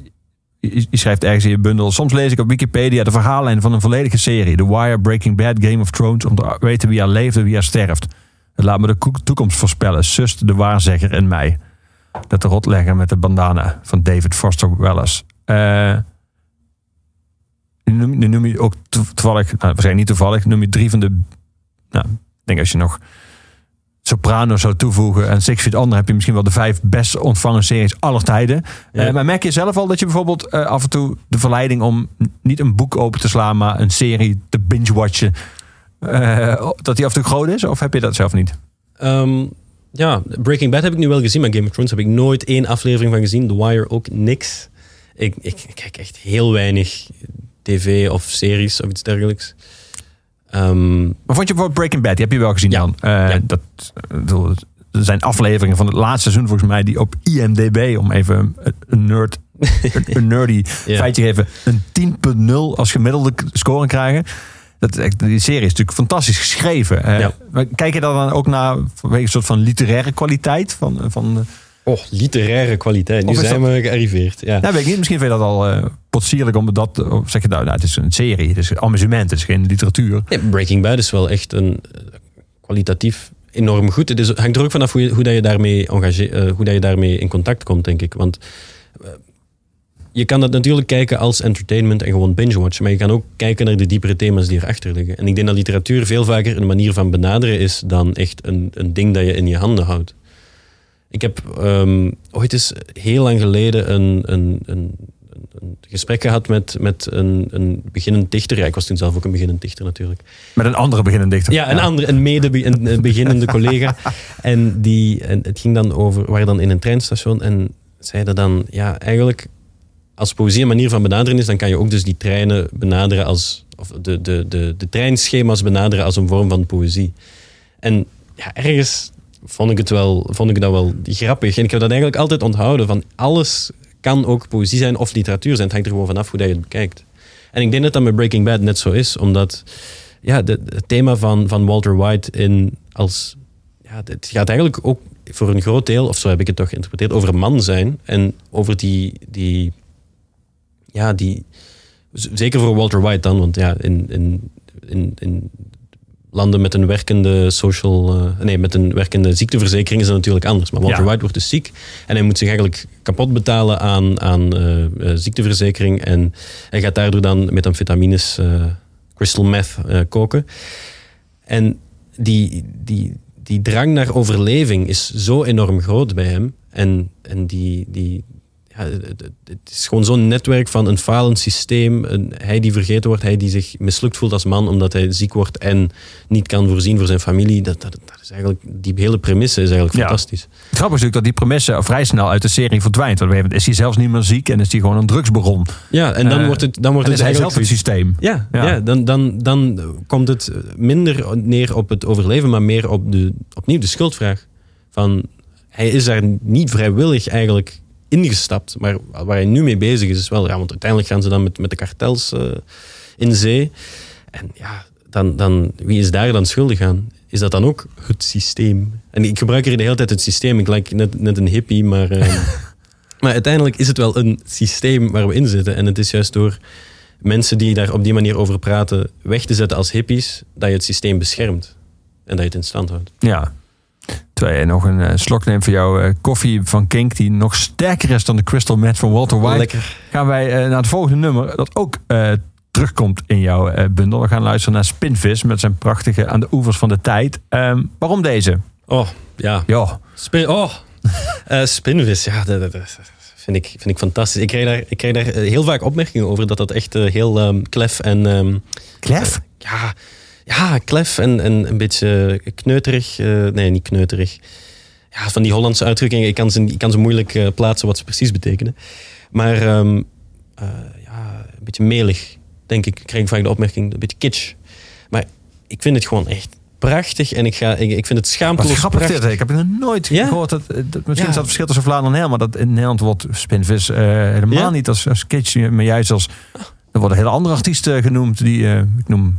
je, schrijft ergens in je bundel. Soms lees ik op Wikipedia de verhaallijn van een volledige serie. The Wire, Breaking Bad, Game of Thrones. Om te weten wie er leeft en wie er sterft. Laat me de toekomst voorspellen. Sust de waarzegger in mij. Dat de rotlegger met de bandana van David Foster Wallace. Eh nu, noem, je ook to- toevallig, nou, waarschijnlijk niet toevallig, noem je drie van de. Nou, ik denk als je nog Soprano zou toevoegen en Six Feet Under heb je misschien wel de vijf best ontvangen series aller tijden. Ja. Eh, maar merk je zelf al dat je bijvoorbeeld eh, af en toe de verleiding om niet een boek open te slaan, maar een serie te binge-watchen, eh, dat die af en toe groot is? Of heb je dat zelf niet? Ehm, ja, Breaking Bad heb ik nu wel gezien, maar Game of Thrones heb ik nooit één aflevering van gezien. The Wire ook niks. Ik, ik, ik kijk echt heel weinig tv of series of iets dergelijks. Ehm, Maar vond je bijvoorbeeld Breaking Bad? Die heb je wel gezien Ja. dan. Ja. dat, zijn afleveringen van het laatste seizoen volgens mij die op IMDb, om even een- nerd, een, nerdy Ja. feitje geven, een 10.0 als gemiddelde scoring krijgen. Dat, die serie is natuurlijk fantastisch geschreven. Maar Kijk je daar dan ook naar vanwege een soort van literaire kwaliteit? Van, van, oh, literaire kwaliteit. Nu zijn we gearriveerd. Ja. nou, weet ik niet. Misschien vind je dat al eh potsierlijk om dat... Of zeg je nou, nou, het is een serie. Het is amusement. Het is geen literatuur. Breaking Bad is wel echt een eh, kwalitatief enorm goed. Het is, hangt er ook vanaf hoe, je, hoe, dat je daarmee engage, eh, hoe dat je daarmee in contact komt, denk ik. Want eh, je kan dat natuurlijk kijken als entertainment en gewoon binge-watchen. Maar je kan ook kijken naar de diepere thema's die erachter liggen. En ik denk dat literatuur veel vaker een manier van benaderen is dan echt een, een ding dat je in je handen houdt. Ik heb ehm, ooit eens heel lang geleden een, een, een, een gesprek gehad met, met een, een beginnend dichter. Ja, ik was toen zelf ook een beginnend dichter natuurlijk. Met een andere beginnende dichter. Ja, een andere, een mede een, een beginnende collega. En, die, en het ging dan over, we waren dan in een treinstation en zeiden dan, ja, eigenlijk als poëzie een manier van benaderen is, dan kan je ook dus die treinen benaderen als, of de, de, de, de treinschema's benaderen als een vorm van poëzie. En ja, ergens vond ik, het wel, vond ik dat wel grappig. En ik heb dat eigenlijk altijd onthouden, van alles kan ook poëzie zijn of literatuur zijn. Het hangt er gewoon vanaf hoe dat je het bekijkt. En ik denk dat dat met Breaking Bad net zo is, omdat ja, het thema van, van Walter White in als. Ja, het gaat eigenlijk ook voor een groot deel, of zo heb ik het toch geïnterpreteerd, over man zijn. En over die. die ja, die. Zeker voor Walter White dan, want ja, in, in, in, in landen met een werkende social. eh, nee, met een werkende ziekteverzekering is dat natuurlijk anders. Maar Walter Ja. White wordt dus ziek en hij moet zich eigenlijk kapot betalen aan, aan eh, eh, ziekteverzekering. En hij gaat daardoor dan metamfetamines, eh, crystal meth, koken. En die, die, die drang naar overleving is zo enorm groot bij hem. En, en die, die, ja, het, is gewoon zo'n netwerk van een falend systeem. Een, hij die vergeten wordt, hij die zich mislukt voelt als man omdat hij ziek wordt en niet kan voorzien voor zijn familie. Dat, dat, dat is eigenlijk, die hele premisse is eigenlijk Ja. fantastisch. Het grappige is natuurlijk dat die premisse vrij snel uit de serie verdwijnt. Want moment is hij zelfs niet meer ziek en is hij gewoon een drugsbaron. Ja, en dan Eh, wordt het, dan wordt En het is hij zelf eigenlijk het systeem. Ja, Ja. ja. dan, dan, dan komt het minder neer op het overleven, maar meer op de, opnieuw de schuldvraag. Van, hij is daar niet vrijwillig eigenlijk ingestapt, maar waar hij nu mee bezig is, is wel, ja, want uiteindelijk gaan ze dan met, met de kartels eh, in zee. En ja, dan, dan, wie is daar dan schuldig aan? Is dat dan ook het systeem? En ik gebruik hier de hele tijd het systeem, ik lijk net, net een hippie, maar, eh, maar uiteindelijk is het wel een systeem waar we in zitten. En het is juist door mensen die daar op die manier over praten weg te zetten als hippies, dat je het systeem beschermt. En dat je het in stand houdt. Ja. Terwijl je nog een eh, slok neemt van jouw eh, koffie van Kink, die nog sterker is dan de Crystal Meth van Walter White. Lekker. Gaan wij eh, naar het volgende nummer, dat ook terugkomt in jouw bundel. We gaan luisteren naar Spinvis met zijn prachtige Aan de oevers van de tijd. Ehm, waarom deze? Oh, ja. Ja, Spin, oh. Eh, spinvis, ja, dat, dat- dat vind, ik, vind ik fantastisch. Ik krijg daar, ik krijg daar heel vaak opmerkingen over dat dat echt heel ehm, klef en... ehm, klef? ja, ja, klef en, en een beetje kneuterig. eh, nee, niet kneuterig. Ja, van die Hollandse uitdrukkingen. Ik kan ze, ik kan ze moeilijk eh, plaatsen wat ze precies betekenen. Maar ehm, eh, ja, een beetje melig, denk ik. Ik krijg vaak de opmerking, een beetje kitsch. Maar ik vind het gewoon echt prachtig. En ik, ga, ik, ik vind het Wat schaamteloos grappig prachtig. dit. Ik heb nog nooit Ja? gehoord dat, dat misschien Ja. is dat het verschil tussen Vlaanderen en Nederland, maar dat in Nederland wordt spinvis helemaal Ja? niet als, als kitsch, maar juist als er worden hele andere artiesten genoemd die ik noem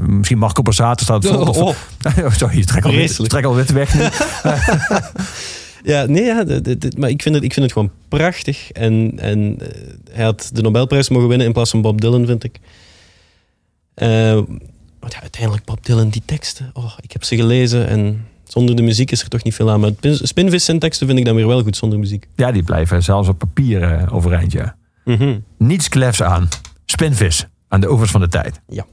misschien Marco Borsato staat het Oh, oh. Oh, sorry, je trekt al, trek al wit weg nu. Ja, nee, ja, maar ik vind, het, ik vind het gewoon prachtig. En, en eh, hij had de Nobelprijs mogen winnen in plaats van Bob Dylan, vind ik. Eh, want ja, uiteindelijk Bob Dylan, die teksten. Oh, ik heb ze gelezen en zonder de muziek is er toch niet veel aan. Maar Pin- Spinvis zijn teksten vind ik dan weer wel goed zonder muziek. Ja, die blijven zelfs op papier eh, overeind, ja. Mhm. Niets klefs aan. Spinvis aan de overs van de tijd. Ja.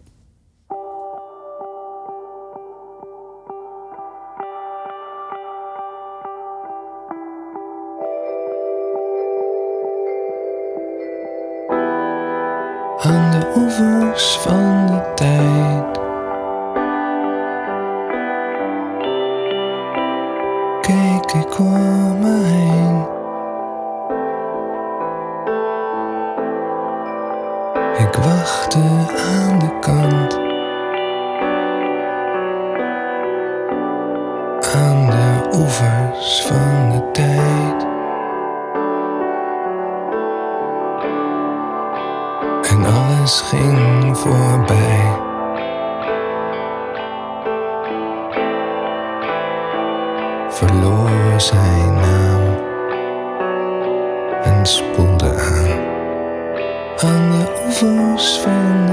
Oevers van de tijd. Keek ik om me heen. Ik wachtte aan de kant. Aan de oevers van alles ging voorbij. Verloor zijn naam en spoelde aan. Aan de oevers van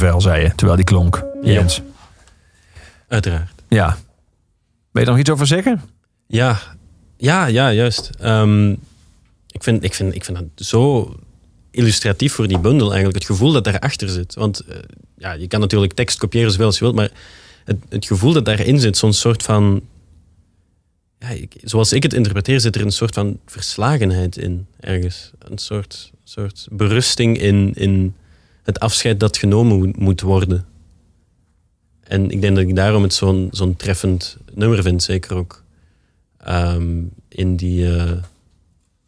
kippenvel, zei je, terwijl die klonk. Ja. Jens. Uiteraard. Ja. Wil je er nog iets over zeggen? Ja, ja, ja juist. Ehm, ik, vind, ik, vind, ik vind dat zo illustratief voor die bundel eigenlijk. Het gevoel dat daarachter zit. Want eh, ja, je kan natuurlijk tekst kopiëren zoveel als je wilt, maar het, het gevoel dat daarin zit, zo'n soort van... Ja, ik- zoals ik het interpreteer, zit er een soort van verslagenheid in, ergens. Een soort, soort berusting in, in het afscheid dat genomen moet- worden. En ik denk dat ik daarom het zo'n zo'n treffend nummer vind, zeker ook ehm, in die, eh,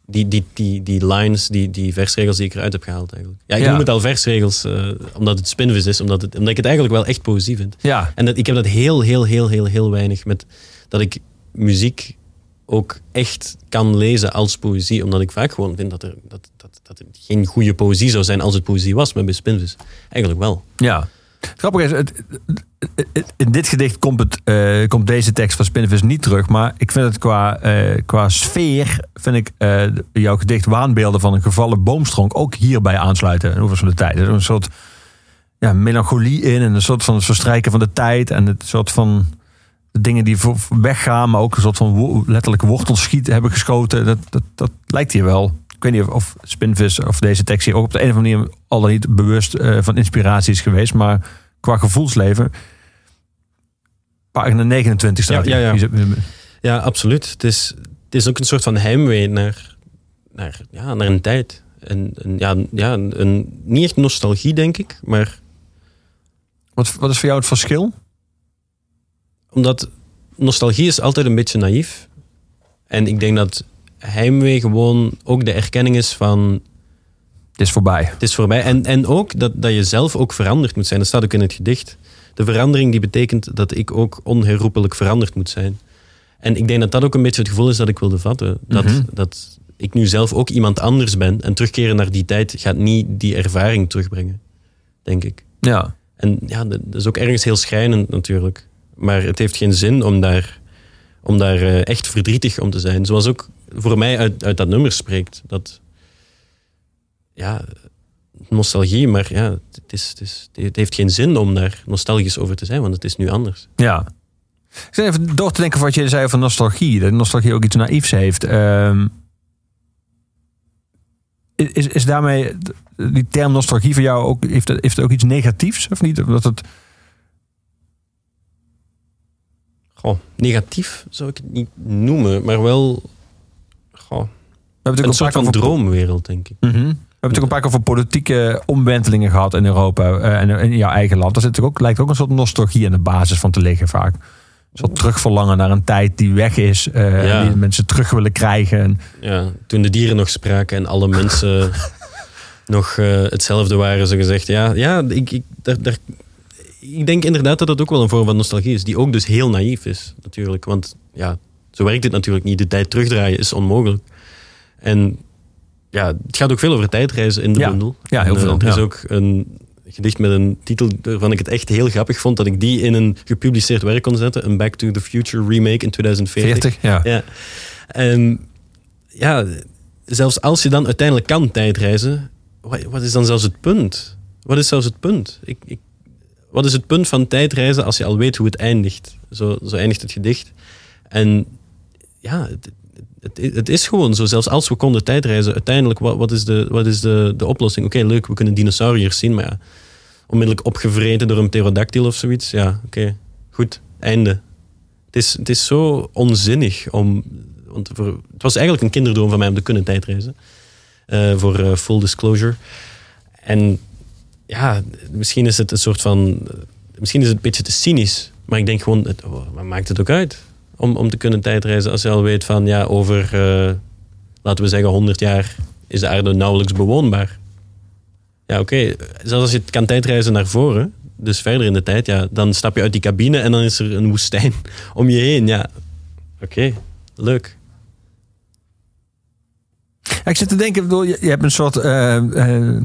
die, die, die, die lines, die, die versregels die ik eruit heb gehaald eigenlijk. Ja, ik Ja. noem het al versregels, eh, omdat het spinvis is, omdat, het, omdat ik het eigenlijk wel echt poëzie vind. Ja. En dat, ik heb dat heel, heel, heel, heel, heel weinig met dat ik muziek ook echt kan lezen als poëzie, omdat ik vaak gewoon vind dat, er, dat, dat, dat het geen goede poëzie zou zijn als het poëzie was, maar bij spinvis eigenlijk wel. Ja. Grappig is, het, in dit gedicht komt, het, eh, komt deze tekst van Spinnenvis niet terug. Maar ik vind het qua, eh, qua sfeer, vind ik eh, jouw gedicht Waanbeelden van een gevallen boomstronk ook hierbij aansluiten. Hoeveel van de tijd. Er is een soort ja, melancholie in en een soort van het verstrijken van de tijd. En het soort van dingen die weggaan, maar ook een soort van wo- letterlijk wortelschiet hebben geschoten. Dat, dat, dat lijkt hier wel. Ik weet niet of, of Spinvis of deze tekst hier ook op de een of andere manier al dan niet bewust eh, van inspiratie is geweest. Maar qua gevoelsleven. Pagina 29 staat Ja, ja. Ja, absoluut. Het is, het is ook een soort van heimwee naar, naar, ja, naar een tijd. En, en ja, ja een, niet echt nostalgie, denk ik, maar Wat, wat is voor jou het verschil? Omdat nostalgie is altijd een beetje naïef. En ik denk dat heimwee gewoon ook de erkenning is van Het is voorbij. het is voorbij. En, en ook dat, dat je zelf ook veranderd moet zijn. Dat staat ook in het gedicht. De verandering die betekent dat ik ook onherroepelijk veranderd moet zijn. En ik denk dat dat ook een beetje het gevoel is dat ik wilde vatten. Dat, Mhm. dat ik nu zelf ook iemand anders ben. En terugkeren naar die tijd gaat niet die ervaring terugbrengen, denk ik. Ja. En ja, dat dat is ook ergens heel schrijnend natuurlijk. Maar het heeft geen zin om daar, om daar eh, echt verdrietig om te zijn. Zoals ook voor mij uit, uit dat nummer spreekt. Dat, ja, nostalgie, maar ja, het, is, het, het heeft geen zin om daar nostalgisch over te zijn, want het is nu anders. Ja. Ik zit even door te denken wat je zei over nostalgie. Dat nostalgie ook iets naïefs heeft. Ehm, is, is daarmee die term nostalgie voor jou ook, heeft, heeft ook iets negatiefs of niet? Dat het, Goh, negatief zou ik het niet noemen, maar wel goh, we hebben een soort van droomwereld, denk ik. Mhm. We hebben natuurlijk een paar keer over politieke omwentelingen gehad in Europa eh, en in jouw eigen land. Daar zit ook, lijkt ook een soort nostalgie aan de basis van te liggen vaak. Een soort terugverlangen naar een tijd die weg is, eh, Ja. die mensen terug willen krijgen. En, Ja, toen de dieren nog spraken en alle mensen nog eh, hetzelfde waren, zo gezegd. Ja, ja ik, ik, daar, daar, ik denk inderdaad dat dat ook wel een vorm van nostalgie is, die ook dus heel naïef is, natuurlijk. Want ja, zo werkt het natuurlijk niet. De tijd terugdraaien is onmogelijk. En ja, het gaat ook veel over tijdreizen in de Ja. bundel. Ja, heel En, eh, veel, Er is ja. ook een gedicht met een titel waarvan ik het echt heel grappig vond dat ik die in een gepubliceerd werk kon zetten. Een Back to the Future remake in 2040. 40, ja. Ja. En ja, zelfs als je dan uiteindelijk kan tijdreizen, wat, wat is dan zelfs het punt? Wat is zelfs het punt? Ik, ik, wat is het punt van tijdreizen als je al weet hoe het eindigt? Zo, zo eindigt het gedicht. En ja, het, het, is gewoon zo. Zelfs als we konden tijdreizen, uiteindelijk, wat, wat is, de, wat is de, de oplossing? Oké, leuk, we kunnen dinosauriërs zien, maar ja, onmiddellijk opgevreten door een pterodactyl of zoiets. Ja, oké, goed, einde. Het is, het is zo onzinnig om. Want voor, het was eigenlijk een kinderdroom van mij om te kunnen tijdreizen. Eh, voor eh, full disclosure. En ja, misschien is het een soort van. Misschien is het een beetje te cynisch. Maar ik denk gewoon, het, oh, maakt het ook uit om, om te kunnen tijdreizen als je al weet van ja, over eh, laten we zeggen 100 jaar is de aarde nauwelijks bewoonbaar. Ja, oké. Zelfs als je kan tijdreizen naar voren, dus verder in de tijd, ja, dan stap je uit die cabine en dan is er een woestijn om je heen. Ja, oké, leuk. Ik zit te denken, bedoel, je, je hebt een soort, eh, eh,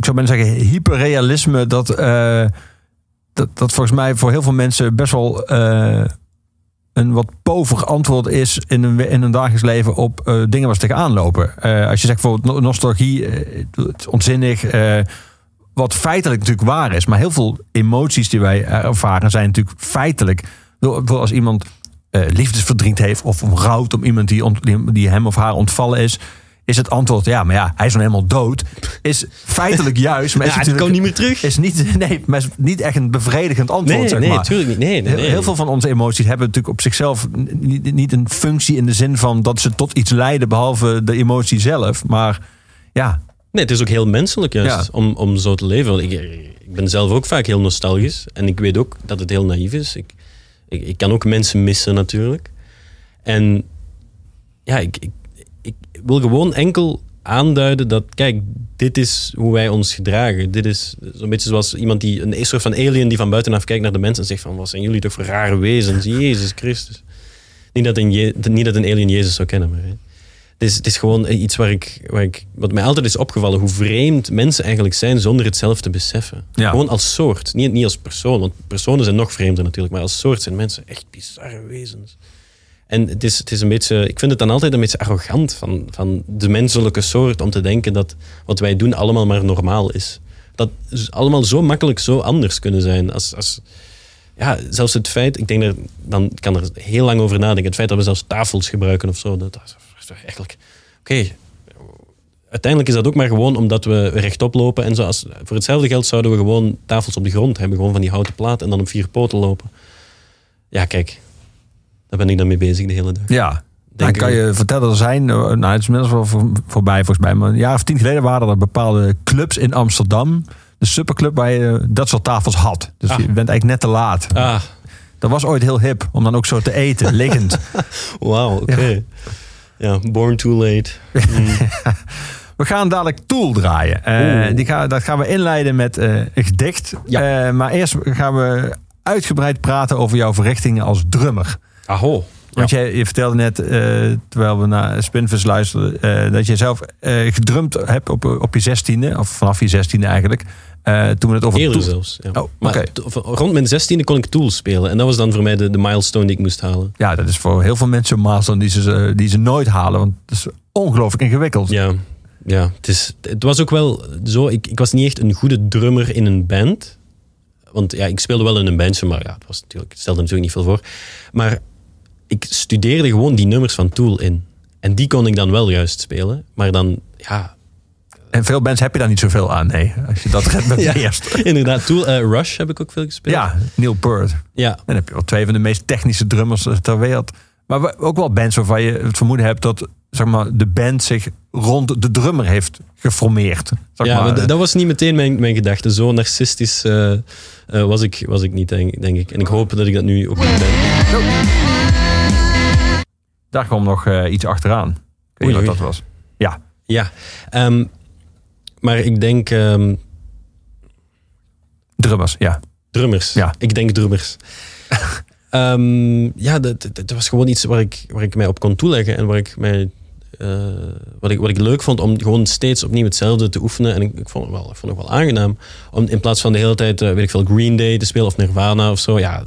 ik zou bijna zeggen, hyperrealisme. Dat, eh, dat, dat volgens mij voor heel veel mensen best wel eh, een wat pover antwoord is in een, in dagelijks leven op eh, dingen waar ze tegenaan lopen. Als je zegt bijvoorbeeld no- nostalgie, het onzinnig. wat feitelijk natuurlijk waar is. Maar heel veel emoties die wij ervaren zijn natuurlijk feitelijk. Als iemand liefdesverdriet heeft of rouwt om iemand die- die hem of haar ontvallen is. Is het antwoord, ja, maar ja, hij is dan helemaal dood. Is feitelijk juist. Maar is Ja, het natuurlijk- kan niet meer terug. Is niet, nee, maar is niet echt een bevredigend antwoord, Nee, zeg nee, maar. natuurlijk niet. Nee, nee, Heel, nee. heel veel van onze emoties hebben natuurlijk op zichzelf niet, niet een functie in de zin van dat ze tot iets leiden, behalve de emotie zelf. Maar ja, Nee, het is ook heel menselijk juist Ja. om, om zo te leven. Want ik, ik ben zelf ook vaak heel nostalgisch. En ik weet ook dat het heel naïef is. Ik, ik, ik kan ook mensen missen natuurlijk. En ja, ik wil gewoon enkel aanduiden dat, kijk, dit is hoe wij ons gedragen. Dit is zo'n beetje zoals iemand die, een soort van alien die van buitenaf kijkt naar de mensen en zegt van, wat zijn jullie toch voor rare wezens? Jezus Christus. Niet dat een, Je- niet dat een alien Jezus zou kennen, maar... hè. Het is, het is gewoon iets waar ik, waar ik, wat mij altijd is opgevallen, hoe vreemd mensen eigenlijk zijn zonder het zelf te beseffen. Ja. Gewoon als soort, niet, niet als persoon, want personen zijn nog vreemder natuurlijk, maar als soort zijn mensen echt bizarre wezens. En het is, het is een beetje, ik vind het dan altijd een beetje arrogant van, van de menselijke soort om te denken dat wat wij doen allemaal maar normaal is. Dat allemaal zo makkelijk zo anders kunnen zijn. Als, als, ja, zelfs het feit, ik denk er, dan kan er heel lang over nadenken. Het feit dat we zelfs tafels gebruiken of zo, dat, is eigenlijk. Oké, uiteindelijk is dat ook maar gewoon omdat we rechtop lopen. En zo als, voor hetzelfde geld zouden we gewoon tafels op de grond hebben, gewoon van die houten platen en dan op vier poten lopen. Ja, kijk, daar ben ik dan mee bezig de hele dag. ja. Dan Denk kan je vertellen, er zijn, eh, nou het is inmiddels wel voor- voorbij volgens mij, maar een jaar of tien geleden waren er bepaalde clubs in Amsterdam, de superclub, waar je dat soort tafels had. Dus Ah. je bent eigenlijk net te laat. Ah, Dat was ooit heel hip, om dan ook zo te eten, liggend. wauw, oké. Ja. born too late. We gaan dadelijk Tool draaien. Eh, die gaan, dat gaan we inleiden met eh, een gedicht. Ja. Maar eerst gaan we uitgebreid praten over jouw verrichtingen als drummer. Aho. Want jij, je vertelde net, eh, terwijl we naar Spinvis luisterden, eh, dat je zelf eh, gedrumd hebt op, op je zestiende, of vanaf je zestiende eigenlijk. Toen we het over Eerder zelfs. Ja. Oh, maar rond mijn zestiende kon ik Tool spelen. En dat was dan voor mij de, de milestone die ik moest halen. Ja, dat is voor heel veel mensen een milestone die ze, die ze nooit halen. Want het is ongelooflijk ingewikkeld. Ja, ja het, is, het was ook wel zo. Ik, ik was niet echt een goede drummer in een band. Want ja, ik speelde wel in een bandje, maar ja, het, was natuurlijk, het stelde natuurlijk niet veel voor. Maar ik studeerde gewoon die nummers van Tool in. En die kon ik dan wel juist spelen. Maar dan, ja, En veel bands heb je daar niet zoveel aan. Nee, als je dat redt met Ja. eerst. inderdaad, Tool, eh, Rush heb ik ook veel gespeeld. Ja, Neil Peart. ja. Dan heb je wel twee van de meest technische drummers ter wereld. Maar ook wel bands waarvan je het vermoeden hebt dat zeg maar, de band zich rond de drummer heeft geformeerd. Zeg ja, maar, dat was niet meteen mijn, mijn gedachte. Zo narcistisch eh, eh, was, ik, was ik niet, denk, denk ik. En ik hoop dat ik dat nu ook niet ben. Daar kwam nog eh, iets achteraan. Ik weet niet wat dat was. Ja, Ja, ehm, maar ik denk ehm, drummers, ja. drummers. Ja. Ik denk drummers. Ehm, ja, dat, dat, was gewoon iets waar ik, waar ik mij op kon toeleggen en waar ik mij, eh, wat, ik, wat ik leuk vond om gewoon steeds opnieuw hetzelfde te oefenen. En ik, ik, vond, het wel, ik vond het wel aangenaam om in plaats van de hele tijd, eh, weet ik veel, Green Day te spelen of Nirvana of zo. Ja,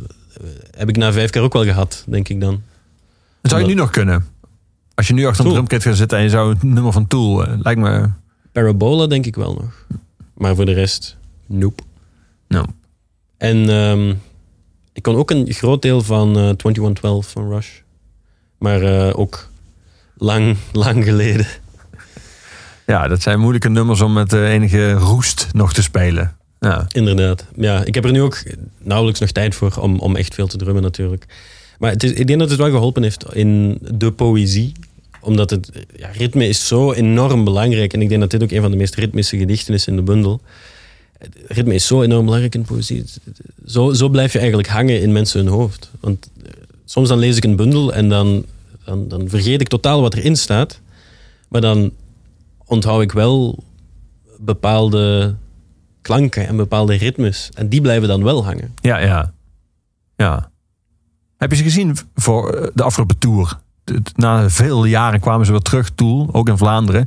heb ik na vijf keer ook wel gehad, denk ik dan. Dat zou je nu nog kunnen. Als je nu achter een Tool. drumkit gaat zitten en je zou het nummer van Tool, eh, lijkt me... Parabola denk ik wel nog. Maar voor de rest, nope. Nou, En ehm, ik kon ook een groot deel van eh 2112 van Rush. Maar eh, ook lang, lang geleden. ja, dat zijn moeilijke nummers om met eh, enige roest nog te spelen. Ja. Inderdaad. Ja, ik heb er nu ook nauwelijks nog tijd voor om, om echt veel te drummen natuurlijk. Maar het is, ik denk dat het wel geholpen heeft in de poëzie. Omdat het ja, ritme is zo enorm belangrijk. En ik denk dat dit ook een van de meest ritmische gedichten is in de bundel. Ritme is zo enorm belangrijk in poëzie. Zo, zo blijf je eigenlijk hangen in mensen hun hoofd. Want eh, soms dan lees ik een bundel en dan, dan, dan vergeet ik totaal wat erin staat. Maar dan onthoud ik wel bepaalde klanken en bepaalde ritmes. En die blijven dan wel hangen. Ja, ja. Ja. Heb je ze gezien voor eh, de afgelopen tour? Na veel jaren kwamen ze weer terug, Tool, ook in Vlaanderen.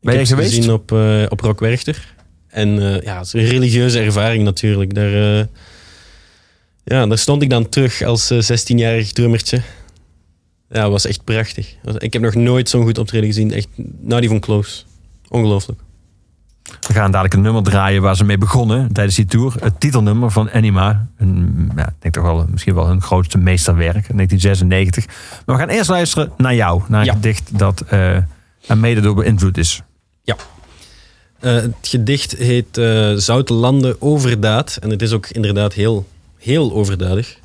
Ben je ik heb ze gezien op, eh op Rock Werchter. En eh, ja, het is een religieuze ervaring natuurlijk. Daar, ja, daar stond ik dan terug als eh 16-jarig drummertje. Ja, was echt prachtig. Ik heb nog nooit zo'n goed optreden gezien. Echt, nou die van Close. Ongelooflijk. We gaan dadelijk een nummer draaien waar ze mee begonnen tijdens die tour. Het titelnummer van Anima. Een, ja, ik denk toch wel misschien wel hun grootste meesterwerk, 1996. Maar we gaan eerst luisteren naar jou, naar een Ja. gedicht dat eh er mede door beïnvloed is. Eh, het gedicht heet eh Zoute Landen Overdaad. En het is ook inderdaad heel, heel overdadig.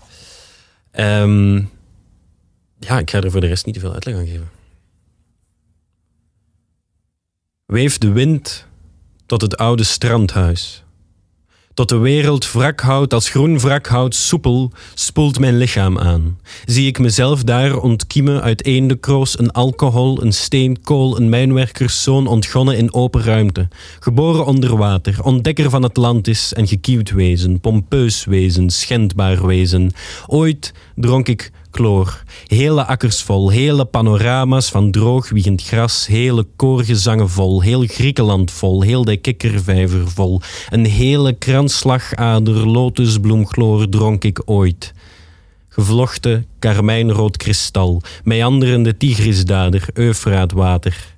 Ehm, ja, ik ga er voor de rest niet te veel uitleg aan geven. Weef de wind tot het oude strandhuis. Tot de wereld wrakhout als groen wrakhout soepel spoelt mijn lichaam aan. Zie ik mezelf daar ontkiemen uit eendekroos, een alcohol, een steenkool, een mijnwerkerszoon ontgonnen in open ruimte. Geboren onder water, ontdekker van Atlantis en gekieuwd wezen, pompeus wezen, schendbaar wezen. Ooit dronk ik chloor, hele akkers vol, hele panorama's van droog wiegend gras, hele koorgezangen vol, heel Griekenland vol, heel de kikkervijver vol. Een hele kransslagader lotusbloemchloor dronk ik ooit. Gevlochten karmijnrood kristal, meanderende tigrisdader, Eufraatwater.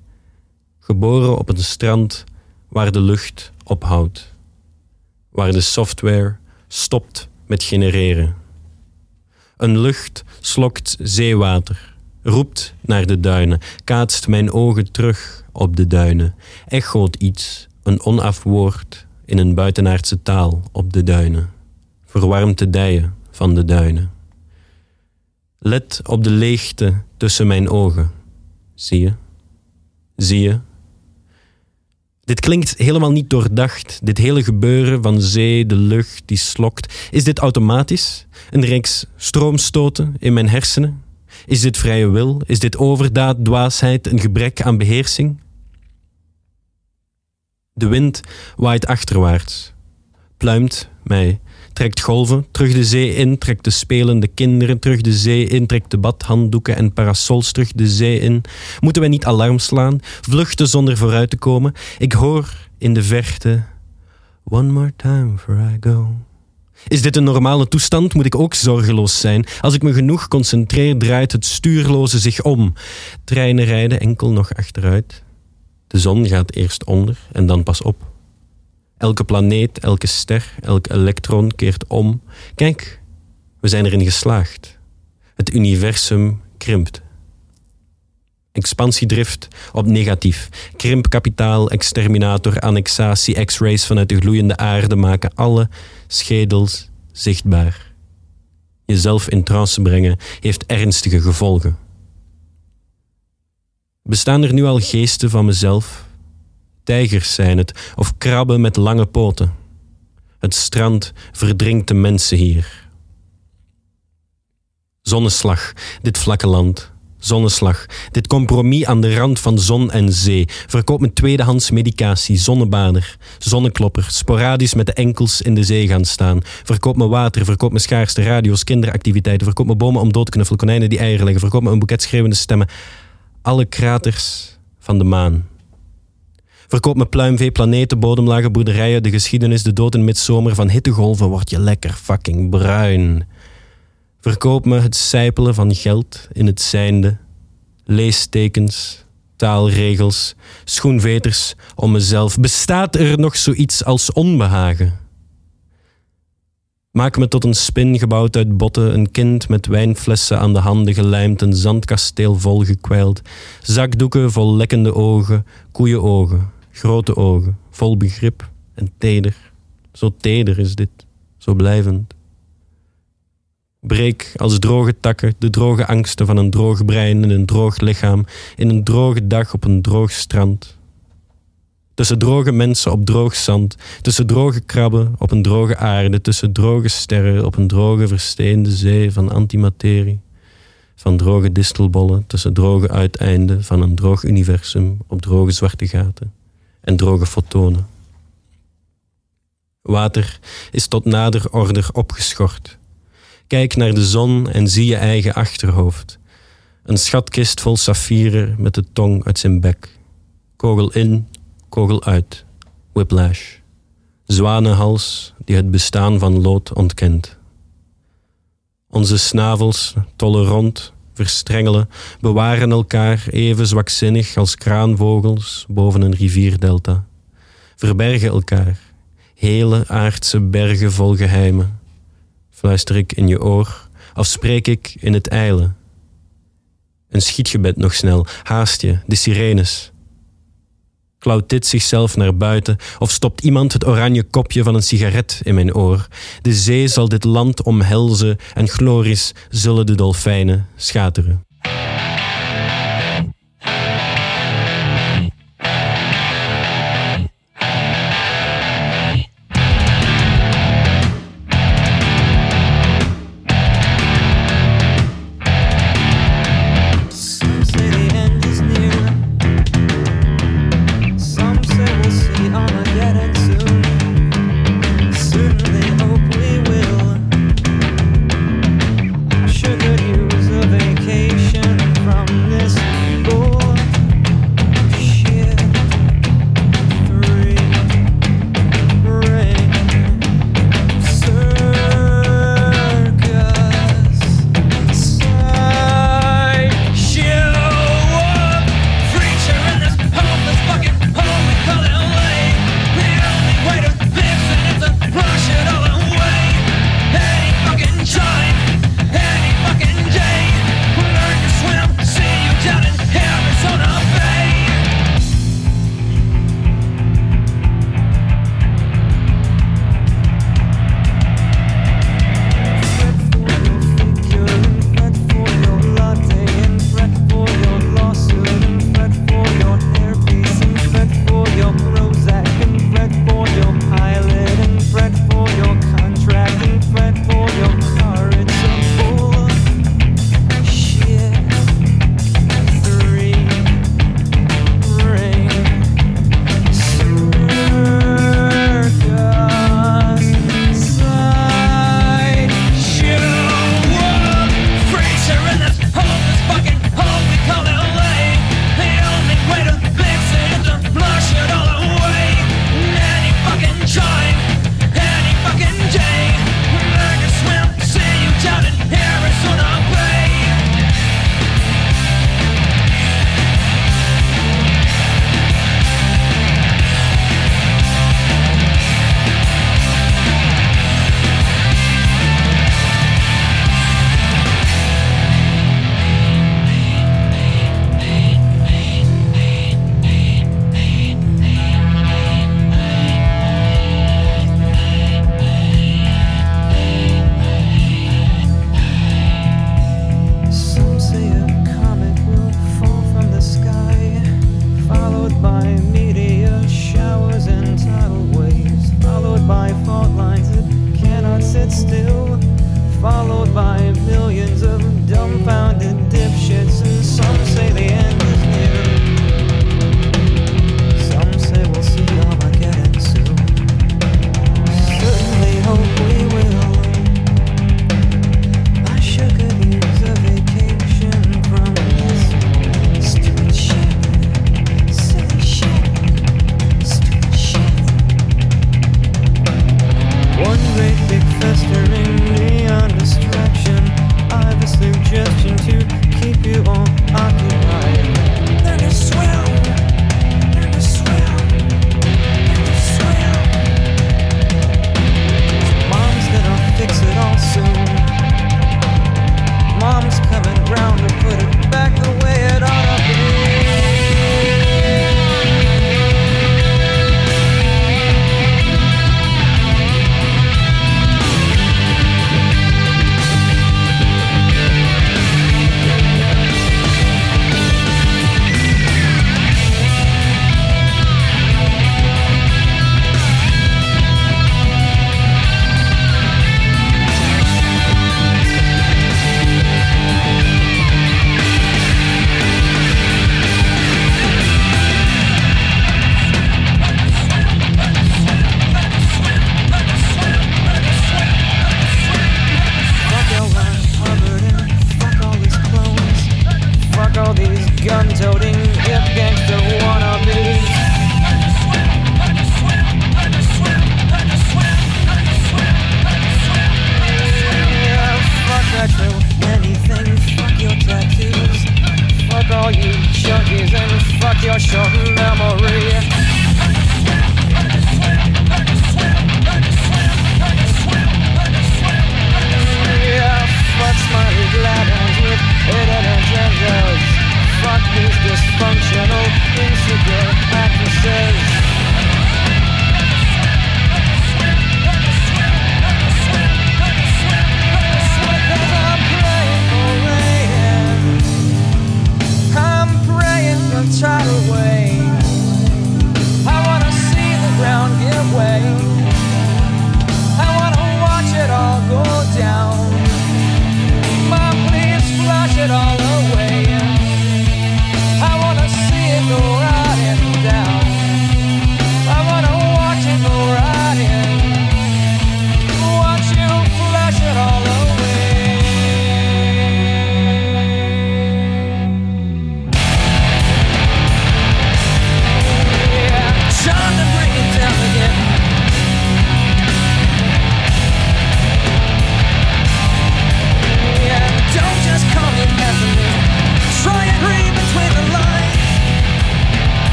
Geboren op een strand waar de lucht ophoudt. Waar de software stopt met genereren. Een lucht slokt zeewater, roept naar de duinen, kaatst mijn ogen terug op de duinen, echoot iets, een onaf woord in een buitenaardse taal op de duinen, verwarmt de dijen van de duinen. Let op de leegte tussen mijn ogen. Zie je? Zie je? Dit klinkt helemaal niet doordacht. Dit hele gebeuren van zee, de lucht die slokt. Is dit automatisch? Een reeks stroomstoten in mijn hersenen? Is dit vrije wil? Is dit overdaad, dwaasheid, een gebrek aan beheersing? De wind waait achterwaarts, pluimt mij, trekt golven, terug de zee in, trekt de spelende kinderen terug de zee in, trekt de badhanddoeken en parasols terug de zee in. Moeten wij niet alarm slaan, vluchten zonder vooruit te komen? Ik hoor in de verte, one more time before I go. Is dit een normale toestand? Moet ik ook zorgeloos zijn? Als ik me genoeg concentreer, draait het stuurloze zich om. Treinen rijden enkel nog achteruit. De zon gaat eerst onder en dan pas op. Elke planeet, elke ster, elk elektron keert om. Kijk, we zijn erin geslaagd. Het universum krimpt. Expansiedrift op negatief. Krimpkapitaal, exterminator, annexatie, x-rays vanuit de gloeiende aarde maken alle schedels zichtbaar. Jezelf in trance brengen heeft ernstige gevolgen. Bestaan er nu al geesten van mezelf? Tijgers zijn het, of krabben met lange poten. Het strand verdrinkt de mensen hier. Zonneslag, dit vlakke land. Zonneslag, dit compromis aan de rand van zon en zee. Verkoop me tweedehands medicatie, zonnebader, zonneklopper, sporadisch met de enkels in de zee gaan staan. Verkoop me water, verkoop me schaarste radio's, kinderactiviteiten. Verkoop me bomen om dood te knuffelen, konijnen die eieren leggen. Verkoop me een boeket schreeuwende stemmen. Alle kraters van de maan. Verkoop me pluimvee, planeten, bodemlagen, boerderijen, de geschiedenis, de dood in midzomer. Van hittegolven word je lekker fucking bruin. Verkoop me het sijpelen van geld in het zijnde, leestekens, taalregels, schoenveters om mezelf. Bestaat er nog zoiets als onbehagen? Maak me tot een spin gebouwd uit botten, een kind met wijnflessen aan de handen gelijmd, een zandkasteel vol gekwijld, zakdoeken vol lekkende ogen, koeienogen, grote ogen, vol begrip en teder. Zo teder is dit, zo blijvend. Breek als droge takken de droge angsten van een droog brein in een droog lichaam, in een droge dag op een droog strand. Tussen droge mensen op droog zand, tussen droge krabben op een droge aarde, tussen droge sterren op een droge versteende zee van antimaterie, van droge distelbollen, tussen droge uiteinden van een droog universum op droge zwarte gaten en droge fotonen. Water is tot nader order opgeschort. Kijk naar de zon en zie je eigen achterhoofd. Een schatkist vol saffieren met de tong uit zijn bek. Kogel in, kogel uit. Whiplash. Zwanenhals die het bestaan van lood ontkent. Onze snavels tollen rond, verstrengelen, bewaren elkaar even zwakzinnig als kraanvogels boven een rivierdelta. Verbergen elkaar, hele aardse bergen vol geheimen. Fluister ik in je oor, of spreek ik in het eilen. Een schietgebed nog snel, haast je, de sirenes klauwt dit zichzelf naar buiten of stopt iemand het oranje kopje van een sigaret in mijn oor. De zee zal dit land omhelzen en glorisch zullen de dolfijnen schateren.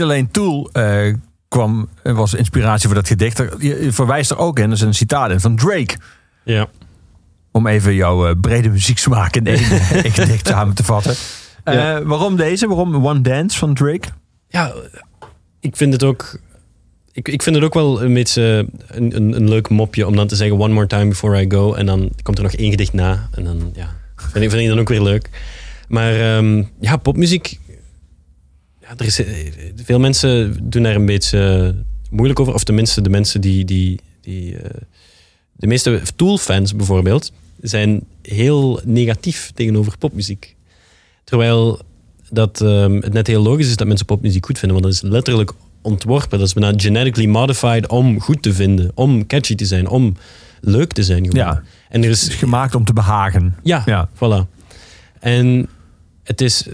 Niet alleen Tool eh, kwam, was inspiratie voor dat gedicht. Je verwijst er ook in, dat is een citaat in van Drake. Ja. Om even jouw eh, brede muzieksmaak in één gedicht samen te vatten. Eh, Ja. Waarom deze? Waarom One Dance van Drake? Ja, ik vind het ook. Ik, ik vind het ook wel een beetje een, een, een leuk mopje om dan te zeggen one more time before I go. En dan komt er nog één gedicht na. En dan, ja, vind ik, vind ik dan ook weer leuk. Maar ehm, ja, popmuziek. Ja, er is, eh, veel mensen doen daar een beetje moeilijk over. Of tenminste, de mensen die. die, die eh, de meeste Tool-fans bijvoorbeeld zijn heel negatief tegenover popmuziek. Terwijl dat ehm, het net heel logisch is dat mensen popmuziek goed vinden. Want dat is letterlijk ontworpen. Dat is bijna genetically modified om goed te vinden. Om catchy te zijn. Om leuk te zijn. Gewoon. Ja. En er Het is is... gemaakt om te behagen. Ja, Ja. voilà. En het is,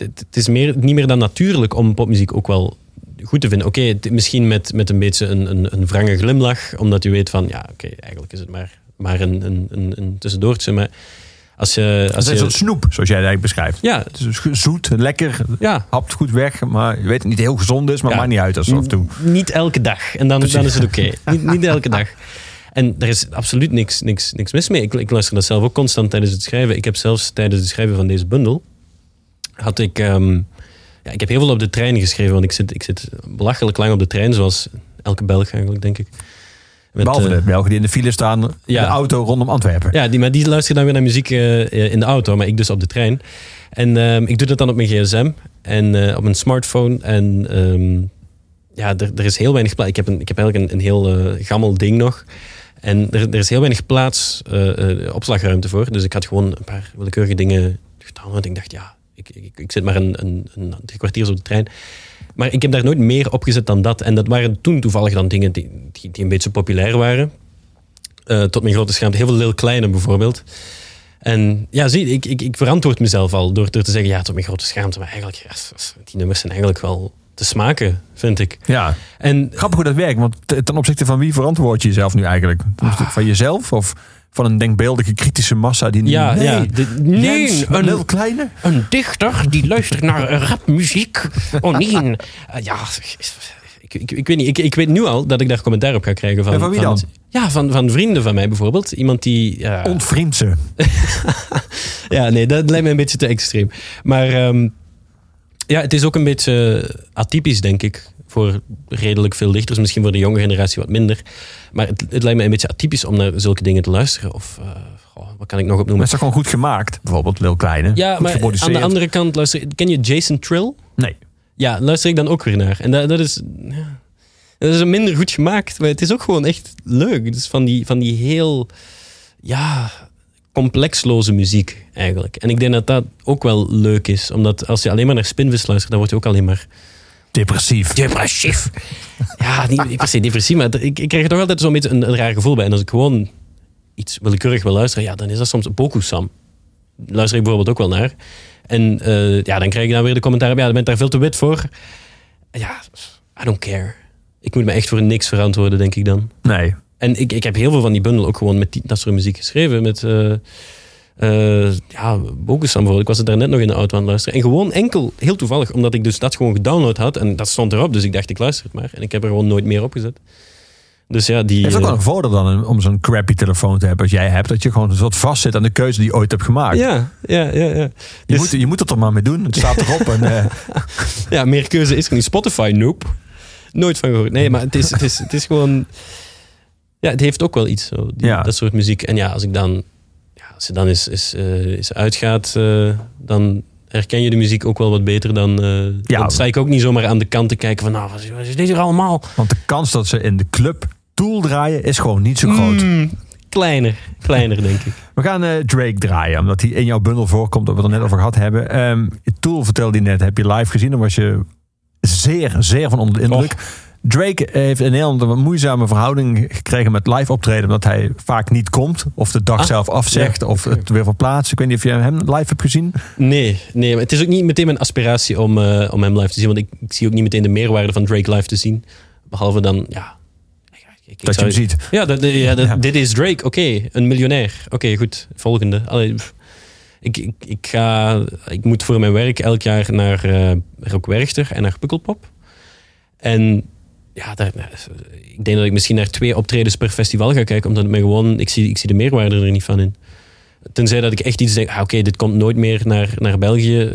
het, het is meer, niet meer dan natuurlijk om popmuziek ook wel goed te vinden. Oké, misschien met, met een beetje een, een, een wrange glimlach. Omdat je weet van, ja, oké, eigenlijk is het maar, maar een, een, een, een tussendoortje. Maar als je... Het Als is een snoep, zoals jij eigenlijk beschrijft. ja, Het is zoet, lekker, ja, hapt goed weg. Maar je weet niet heel gezond is, maar Ja. maakt niet uit als af en toe. Niet elke dag. En dan, dan is het oké. niet, niet elke dag. En er is absoluut niks, niks, niks mis mee. Ik, ik luister dat zelf ook constant tijdens het schrijven. Ik heb zelfs tijdens het schrijven van deze bundel... had ik... ehm, ja, ik heb heel veel op de trein geschreven. Want ik zit, ik zit belachelijk lang op de trein. Zoals elke Belg eigenlijk, denk ik. Met, Behalve eh, de Belgen die in de file staan, in Ja. de auto rondom Antwerpen. ja, die, maar die luisteren dan weer naar muziek eh, eh, in de auto, maar ik dus op de trein. En ehm, ik doe dat dan op mijn gsm en op mijn smartphone. En ehm, ja, er, er is heel weinig plaats. Ik heb, een, ik heb eigenlijk een, een heel gammel ding nog. En er, er is heel weinig plaats, opslagruimte voor. Dus ik had gewoon een paar willekeurige dingen gedaan. Want ik dacht, ja, ik, ik, ik zit maar een, een, een drie kwartier op de trein. Maar ik heb daar nooit meer opgezet dan dat. En dat waren toen toevallig dan dingen die, die, die een beetje populair waren. Eh, tot mijn grote schaamte. Heel veel Lil Kleine bijvoorbeeld. En ja, zie, ik, ik, ik verantwoord mezelf al door, door te zeggen, ja, tot mijn grote schaamte. Maar eigenlijk, ja, die nummers zijn eigenlijk wel te smaken, vind ik. Ja. En Grappig hoe dat werkt, want te- ten opzichte van wie verantwoord je jezelf nu eigenlijk? Opzichte van jezelf of van een denkbeeldige kritische massa die ja, nee, ja. De, nee, Jens, een, heel kleine. een dichter die luistert naar rapmuziek. Oh nee. Ja, ik, ik, ik weet niet. Ik, ik weet nu al dat ik daar commentaar op ga krijgen. Van, En van wie dan? Ja, van, van vrienden van mij bijvoorbeeld. Iemand die... Ja, Ontvriend ze. Ja, nee, dat lijkt me een beetje te extreem. Maar ehm, ja, het is ook een beetje atypisch, denk ik. Voor redelijk veel dichters. Misschien voor de jonge generatie wat minder. Maar het, het lijkt me een beetje atypisch om naar zulke dingen te luisteren. Of eh, goh, wat kan ik nog Maar opnoemen? is dat gewoon goed gemaakt? Bijvoorbeeld Lil Kleine. Ja, goed maar aan de andere kant, luister, ken je Jason Trill? Nee. Ja, luister ik dan ook weer naar. En dat, dat is... Ja, dat is minder goed gemaakt, maar het is ook gewoon echt leuk. Het is van die, van die heel... Ja, complexloze muziek eigenlijk. En ik denk dat dat ook wel leuk is. Omdat als je alleen maar naar Spinvis luistert, dan word je ook alleen maar Depressief. depressief. ja, niet, niet per se depressief, maar ik, ik krijg er toch altijd zo'n beetje een, een raar gevoel bij. En als ik gewoon iets willekeurig wil luisteren, ja, dan is dat soms Bokusam. Luister ik bijvoorbeeld ook wel naar. En eh, ja, dan krijg ik dan weer de commentaar ja, je bent daar veel te wit voor. Ja, I don't care. Ik moet me echt voor niks verantwoorden, denk ik dan. Nee. En ik, ik heb heel veel van die bundel ook gewoon met die, dat soort muziek geschreven. Met eh eh, ja, Bokusam bijvoorbeeld. Ik was er daar net nog in de auto aan het luisteren. En gewoon enkel, heel toevallig, omdat ik dus dat gewoon gedownload had. En dat stond erop, dus ik dacht, ik luister het maar. En ik heb er gewoon nooit meer opgezet. Dus ja, die... Heeft ook eh, wel een voordeel dan om zo'n crappy telefoon te hebben als jij hebt. Dat je gewoon een soort vast zit aan de keuze die je ooit hebt gemaakt. ja, ja, ja, ja. Je, Dus- moet, je moet het er maar mee doen. Het staat erop. en, eh, Ja, meer keuze is er niet. Spotify, nope. Nooit van gehoord. Nee, maar het is, het is, het is gewoon... Ja, het heeft ook wel iets, zo, die- Ja. dat soort muziek. En ja, als ik dan... Als je dan eens, eens, eh, eens uitgaat, eh, dan herken je de muziek ook wel wat beter dan... eh Ja. Dan sta ik ook niet zomaar aan de kant te kijken van... Nou, wat is, dit hier allemaal? want de kans dat ze in de club Tool draaien is gewoon niet zo groot. Mm, kleiner, kleiner denk ik. We gaan Drake draaien, omdat hij in jouw bundel voorkomt, dat we het er net over gehad hebben. Ehm Tool vertelde je net, heb je live gezien, daar was je zeer, zeer van onder de indruk. Drake heeft in Nederland een moeizame verhouding gekregen met live optreden, omdat hij vaak niet komt, of de dag Ah, zelf afzegt, ja, of het weer verplaatst. Ik weet niet of je hem live hebt gezien. Nee, nee, maar het is ook niet meteen mijn aspiratie om, eh, om hem live te zien. Want ik, ik zie ook niet meteen de meerwaarde van Drake live te zien. Behalve dan, ja... ik- Dat je hem ziet. Ja, dat, ja, dat- Ja. dit is Drake. Oké, een miljonair. Oké, goed. Volgende. Allee. Ik, ik, ik, ga, ik moet voor mijn werk elk jaar naar eh Rock Werchter en naar Pukkelpop. En ja, daar, ik denk dat ik misschien naar twee optredens per festival ga kijken, omdat het me gewoon, ik zie, ik zie de meerwaarde er niet van in. Tenzij dat ik echt iets denk, ah, oké, dit komt nooit meer naar, naar België.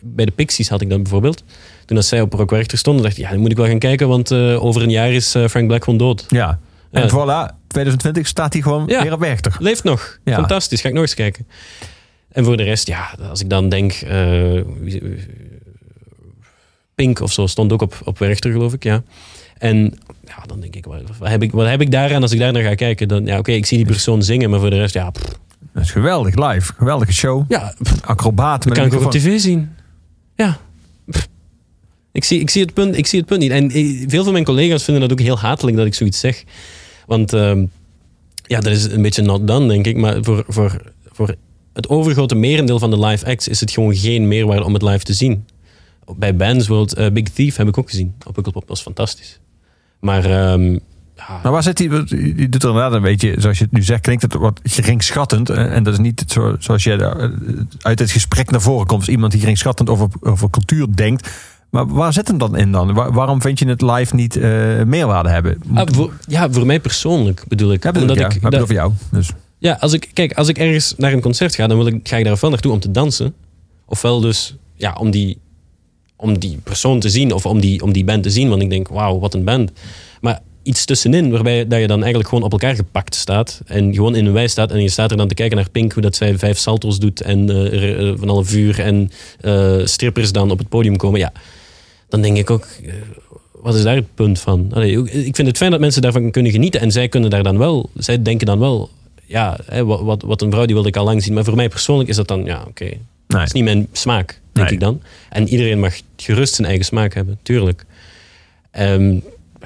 Bij de Pixies had ik dat bijvoorbeeld. Toen als zij op Rock Werchter stonden, dacht ik, ja, dan moet ik wel gaan kijken, want eh, over een jaar is eh, Frank Black gewoon dood. Ja. En Ja. voilà, 2020 staat hij gewoon Ja. weer op Werchter. Leeft nog. Ja. Fantastisch. Ga ik nog eens kijken. En voor de rest, ja, als ik dan denk... eh, Pink of zo stond ook op, op Werchter, geloof ik, ja. En ja, dan denk ik, wat, heb ik, wat heb ik daaraan als ik daar naar ga kijken? Dan, ja, oké, ik zie die persoon zingen, maar voor de rest, ja, pff, Dat is geweldig live. Geweldige show. ja pff, Acrobaat. dat kan ik ook op tv zien. Ja. Pff. Ik zie, ik, zie het punt, ik zie het punt niet. En eh, veel van mijn collega's vinden dat ook heel hatelijk dat ik zoiets zeg. Want ehm, ja, dat is een beetje not done, denk ik. Maar voor, voor, voor het overgrote merendeel van de live acts is het gewoon geen meerwaarde om het live te zien. Bij Bands World, eh, Big Thief heb ik ook gezien. Op Pukkelpop, dat was fantastisch. Maar ehm, ja, Maar waar zit hij? Je doet er inderdaad een beetje, zoals je het nu zegt, klinkt het wat geringschattend. En dat is niet zo, zoals je eh, uit het gesprek naar voren komt. Als iemand die geringschattend over, over cultuur denkt. Maar waar zit hem dan in dan? Waar- waarom vind je het live niet eh, meerwaarde hebben? ah, voor, ja, voor mij persoonlijk bedoel ik. Ja, bedoel ik, ja. ik, dat- voor jou. Dus. Ja, als ik, kijk, als ik ergens naar een concert ga, dan wil ik, ga ik daar ofwel naartoe om te dansen. Ofwel dus ja, om, die, om die persoon te zien of om die, om die band te zien. Want ik denk, wauw, wat een band. Maar iets tussenin, waarbij dat je dan eigenlijk gewoon op elkaar gepakt staat. En gewoon in een wij staat. En je staat er dan te kijken naar Pink, hoe dat zij vijf salto's doet. En eh, van alle vuur en eh, strippers dan op het podium komen. Ja, dan denk ik ook, wat is daar het punt van? Allee, ik vind het fijn dat mensen daarvan kunnen genieten. En zij kunnen daar dan wel, zij denken dan wel, ja, hè, wat, wat, wat een vrouw die wilde ik al lang zien. Maar voor mij persoonlijk is dat dan, ja, oké. Nee. Dat is niet mijn smaak, denk Nee. ik dan. En iedereen mag gerust zijn eigen smaak hebben, tuurlijk. Ehm,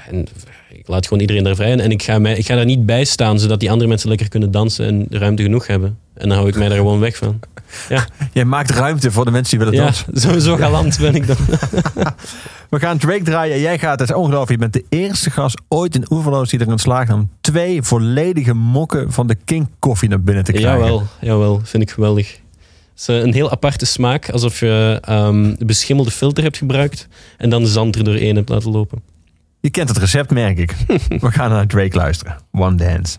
en ik laat gewoon iedereen daar vrij in. En ik ga, mij, ik ga daar niet bij staan, zodat die andere mensen lekker kunnen dansen en ruimte genoeg hebben. En dan hou ik mij daar gewoon weg van. Ja, Jij maakt ruimte voor de mensen die willen dansen. zo, zo galant ben ik dan. We gaan Drake draaien. Jij gaat, het is ongelooflijk. Je bent de eerste gast ooit in Oeverloos die erin slaagt om twee volledige mokken van de King Coffee naar binnen te krijgen. Jawel, jawel, vind ik geweldig. Het is een heel aparte smaak, alsof je ehm de beschimmelde filter hebt gebruikt en dan de zand er doorheen hebt laten lopen. Je kent het recept, merk ik. We gaan naar Drake luisteren. One Dance.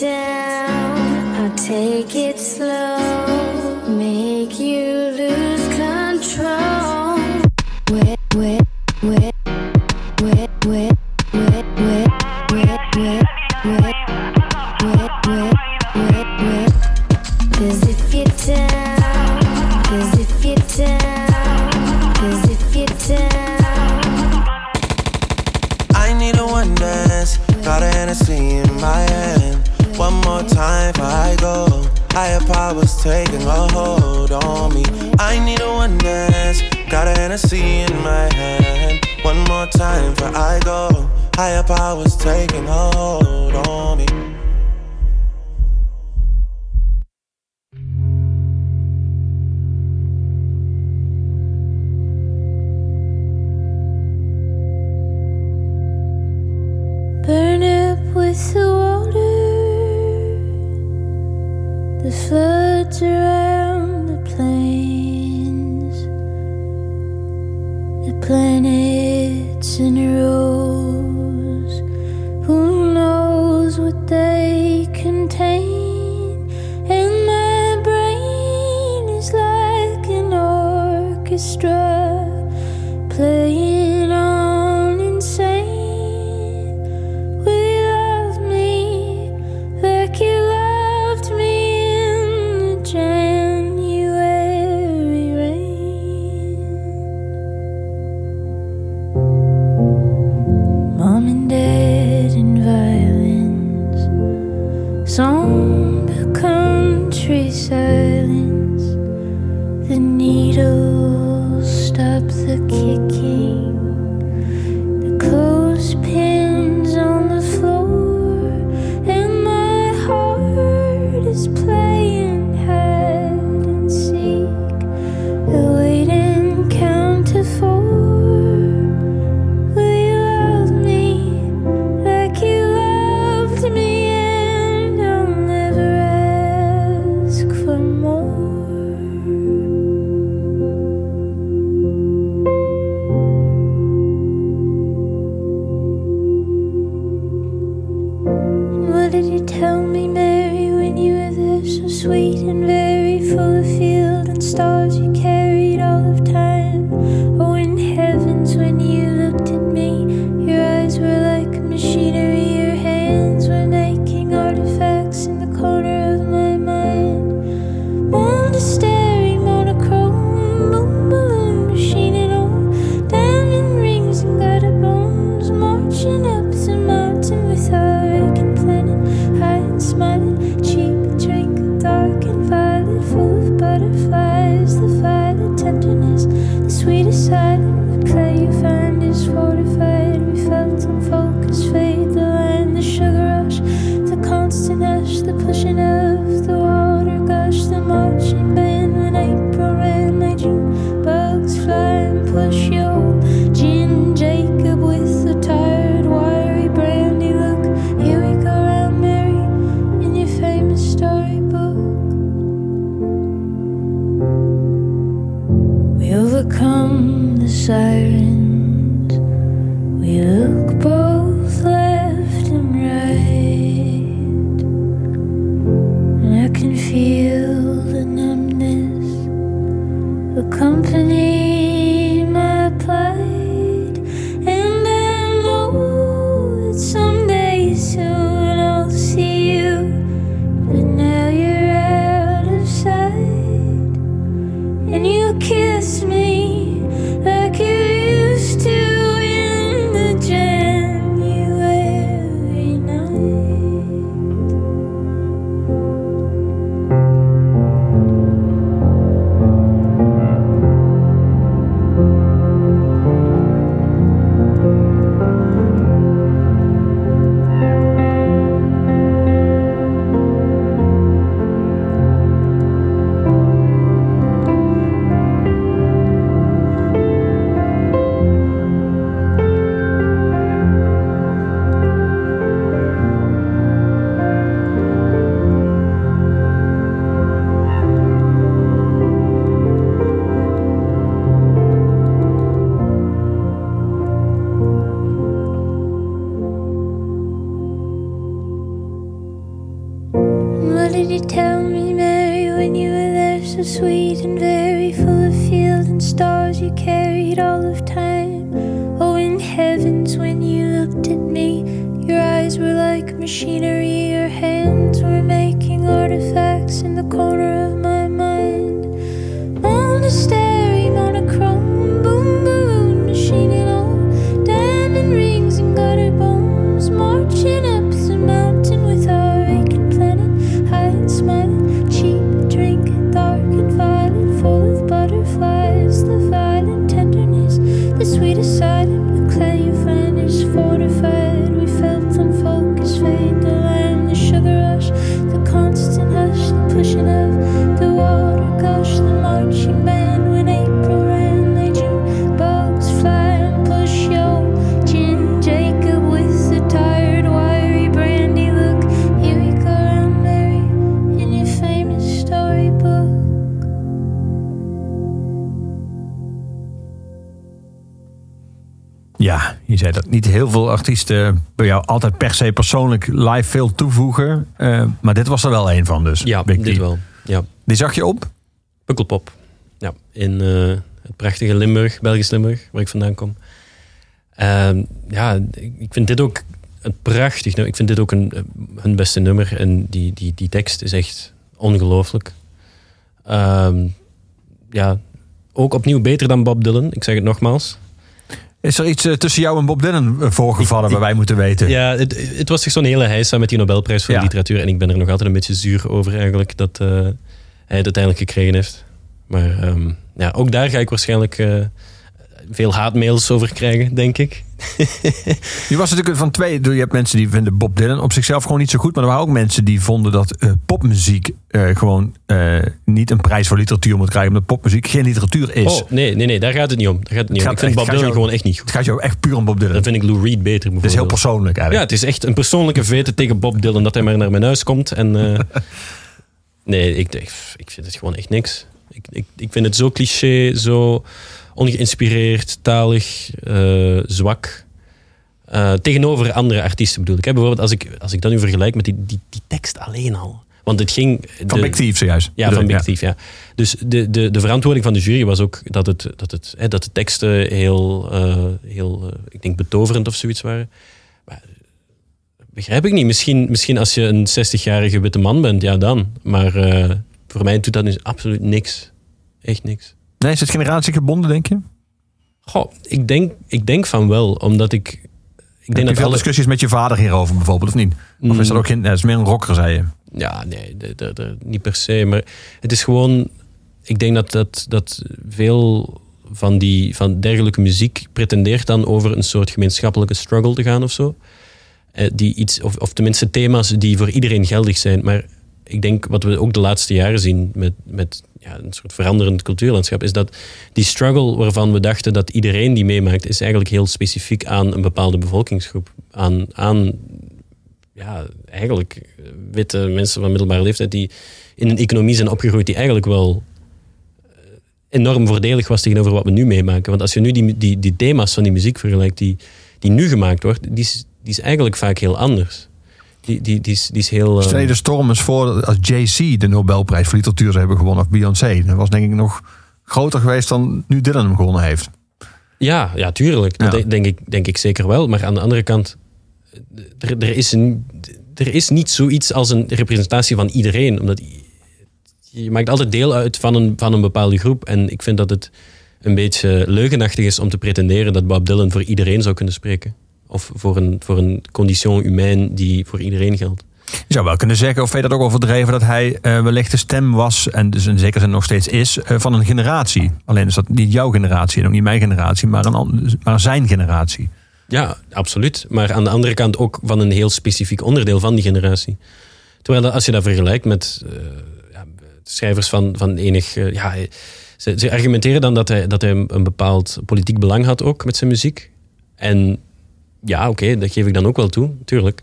down, I'll take it slow, make you lose control. Cause if you're down, cause if you're down, cause if you're down. I need a one dance, got a Hennessy in my hand more time before I go. Higher powers taking a hold on me. I need a one dance, got a Hennessy in my hand. One more time before I go. Higher powers taking a hold on me. Burn up with the water. The floods around the plains, the planets in rows. Who knows what they contain? And my brain is like an orchestra playing. did you tell me, Mary, when you were there so sweet and very full of fields and stars you carried all of time? Oh, in heavens, when you looked at me, your eyes were like machinery, your hands were making artifacts in the corner zei dat niet heel veel artiesten bij jou altijd per se persoonlijk live veel toevoegen. Eh, maar dit was er wel een van dus. Ja, dit wel. Ja, Die zag je op? Pukkelpop. Ja, in eh, het prachtige Limburg, Belgisch Limburg, waar ik vandaan kom. Ehm, ja, ik vind dit ook een prachtig nummer. Ik vind dit ook een, eh, hun beste nummer. En die, die, die tekst is echt ongelooflijk. Ehm, ja, ook opnieuw beter dan Bob Dylan. Ik zeg het nogmaals. Is er iets eh, tussen jou en Bob Dylan eh, voorgevallen waar wij moeten weten? Ja, het, het was toch zo'n hele heisa met die Nobelprijs voor Ja. de literatuur. En ik ben er nog altijd een beetje zuur over eigenlijk dat eh, hij het uiteindelijk gekregen heeft. Maar ehm, ja, ook daar ga ik waarschijnlijk veel haatmails over krijgen, denk ik. Je was natuurlijk van twee. Je hebt mensen die vinden Bob Dylan op zichzelf gewoon niet zo goed. Maar er waren ook mensen die vonden dat eh, popmuziek eh, gewoon eh, niet een prijs voor literatuur moet krijgen. Omdat popmuziek geen literatuur is. Oh, nee, nee, nee, daar gaat het niet om. Daar gaat het niet Het om. Ik gaat vind echt- Bob het gaat Dylan jou- gewoon echt niet Het goed. gaat jou echt puur om Bob Dylan. Dan vind ik Lou Reed beter Het is heel persoonlijk Ja, eigenlijk. het is echt een persoonlijke vete tegen Bob Dylan dat hij maar naar mijn huis komt. En, nee, ik, ik, ik vind het gewoon echt niks. Ik, ik, ik vind het zo cliché, zo ongeïnspireerd, talig, eh, zwak. Eh, tegenover andere artiesten bedoel ik. Hè. Bijvoorbeeld als ik, als ik dat nu vergelijk met die, die, die tekst alleen al. Want het ging... Van de- Big Thief zojuist. ja, van Big Thief, ja. Dus de, de, de verantwoording van de jury was ook dat, het, dat, het, hè, dat de teksten heel, eh, heel ik denk, betoverend of zoiets waren. Maar begrijp ik niet. Misschien, misschien als je een 60-jarige witte man bent, ja dan. Maar voor mij doet dat dus absoluut niks. Echt niks. Nee, is het generatiegebonden, denk je? Goh, ik denk, ik denk van wel, omdat ik... Ik Heb denk je dat veel alle, discussies met je vader hierover bijvoorbeeld, of niet? Of is dat ook geen... Het is meer een rocker, zei je. Ja, nee, de, de, de- niet per se. Maar het is gewoon. Ik denk dat, dat, dat veel van, die, van dergelijke muziek pretendeert dan over een soort gemeenschappelijke struggle te gaan of zo. Eh, die iets, of, of tenminste thema's die voor iedereen geldig zijn. Maar ik denk wat we ook de laatste jaren zien met, met ja, een soort veranderend cultuurlandschap, is dat die struggle waarvan we dachten dat iedereen die meemaakt, is eigenlijk heel specifiek aan een bepaalde bevolkingsgroep. Aan, aan ja, eigenlijk eh, witte mensen van middelbare leeftijd die in een economie zijn opgegroeid die eigenlijk wel eh, enorm voordelig was tegenover wat we nu meemaken. Want als je nu die, die, die thema's van die muziek vergelijkt die, die nu gemaakt wordt, die is, die is eigenlijk vaak heel anders. Die, die, die, is, die is heel... eh, de storm eens voor als Jay-Z de Nobelprijs voor literatuur zou hebben gewonnen, of Beyoncé. Dat was denk ik nog groter geweest dan nu Dylan hem gewonnen heeft. Ja, ja, tuurlijk. Dat Ja. denk, ik, denk ik zeker wel. Maar aan de andere kant, er, er, is een, er is niet zoiets als een representatie van iedereen. Omdat je maakt altijd deel uit van een, van een bepaalde groep. En ik vind dat het een beetje leugenachtig is om te pretenderen dat Bob Dylan voor iedereen zou kunnen spreken. Of voor een, voor een condition humain die voor iedereen geldt. Je zou wel kunnen zeggen, of weet dat ook overdreven, dat hij eh, wellicht de stem was, en dus in zekere zin nog steeds is, eh, van een generatie. Alleen is dat niet jouw generatie en ook niet mijn generatie, maar, een, an- maar zijn generatie. Ja, absoluut. Maar aan de andere kant ook van een heel specifiek onderdeel van die generatie. Terwijl als je dat vergelijkt met eh, ja, schrijvers van, van enig... ja, ze, ze argumenteren dan dat hij, dat hij een bepaald politiek belang had ook met zijn muziek. En ja, oké, dat geef ik dan ook wel toe, tuurlijk.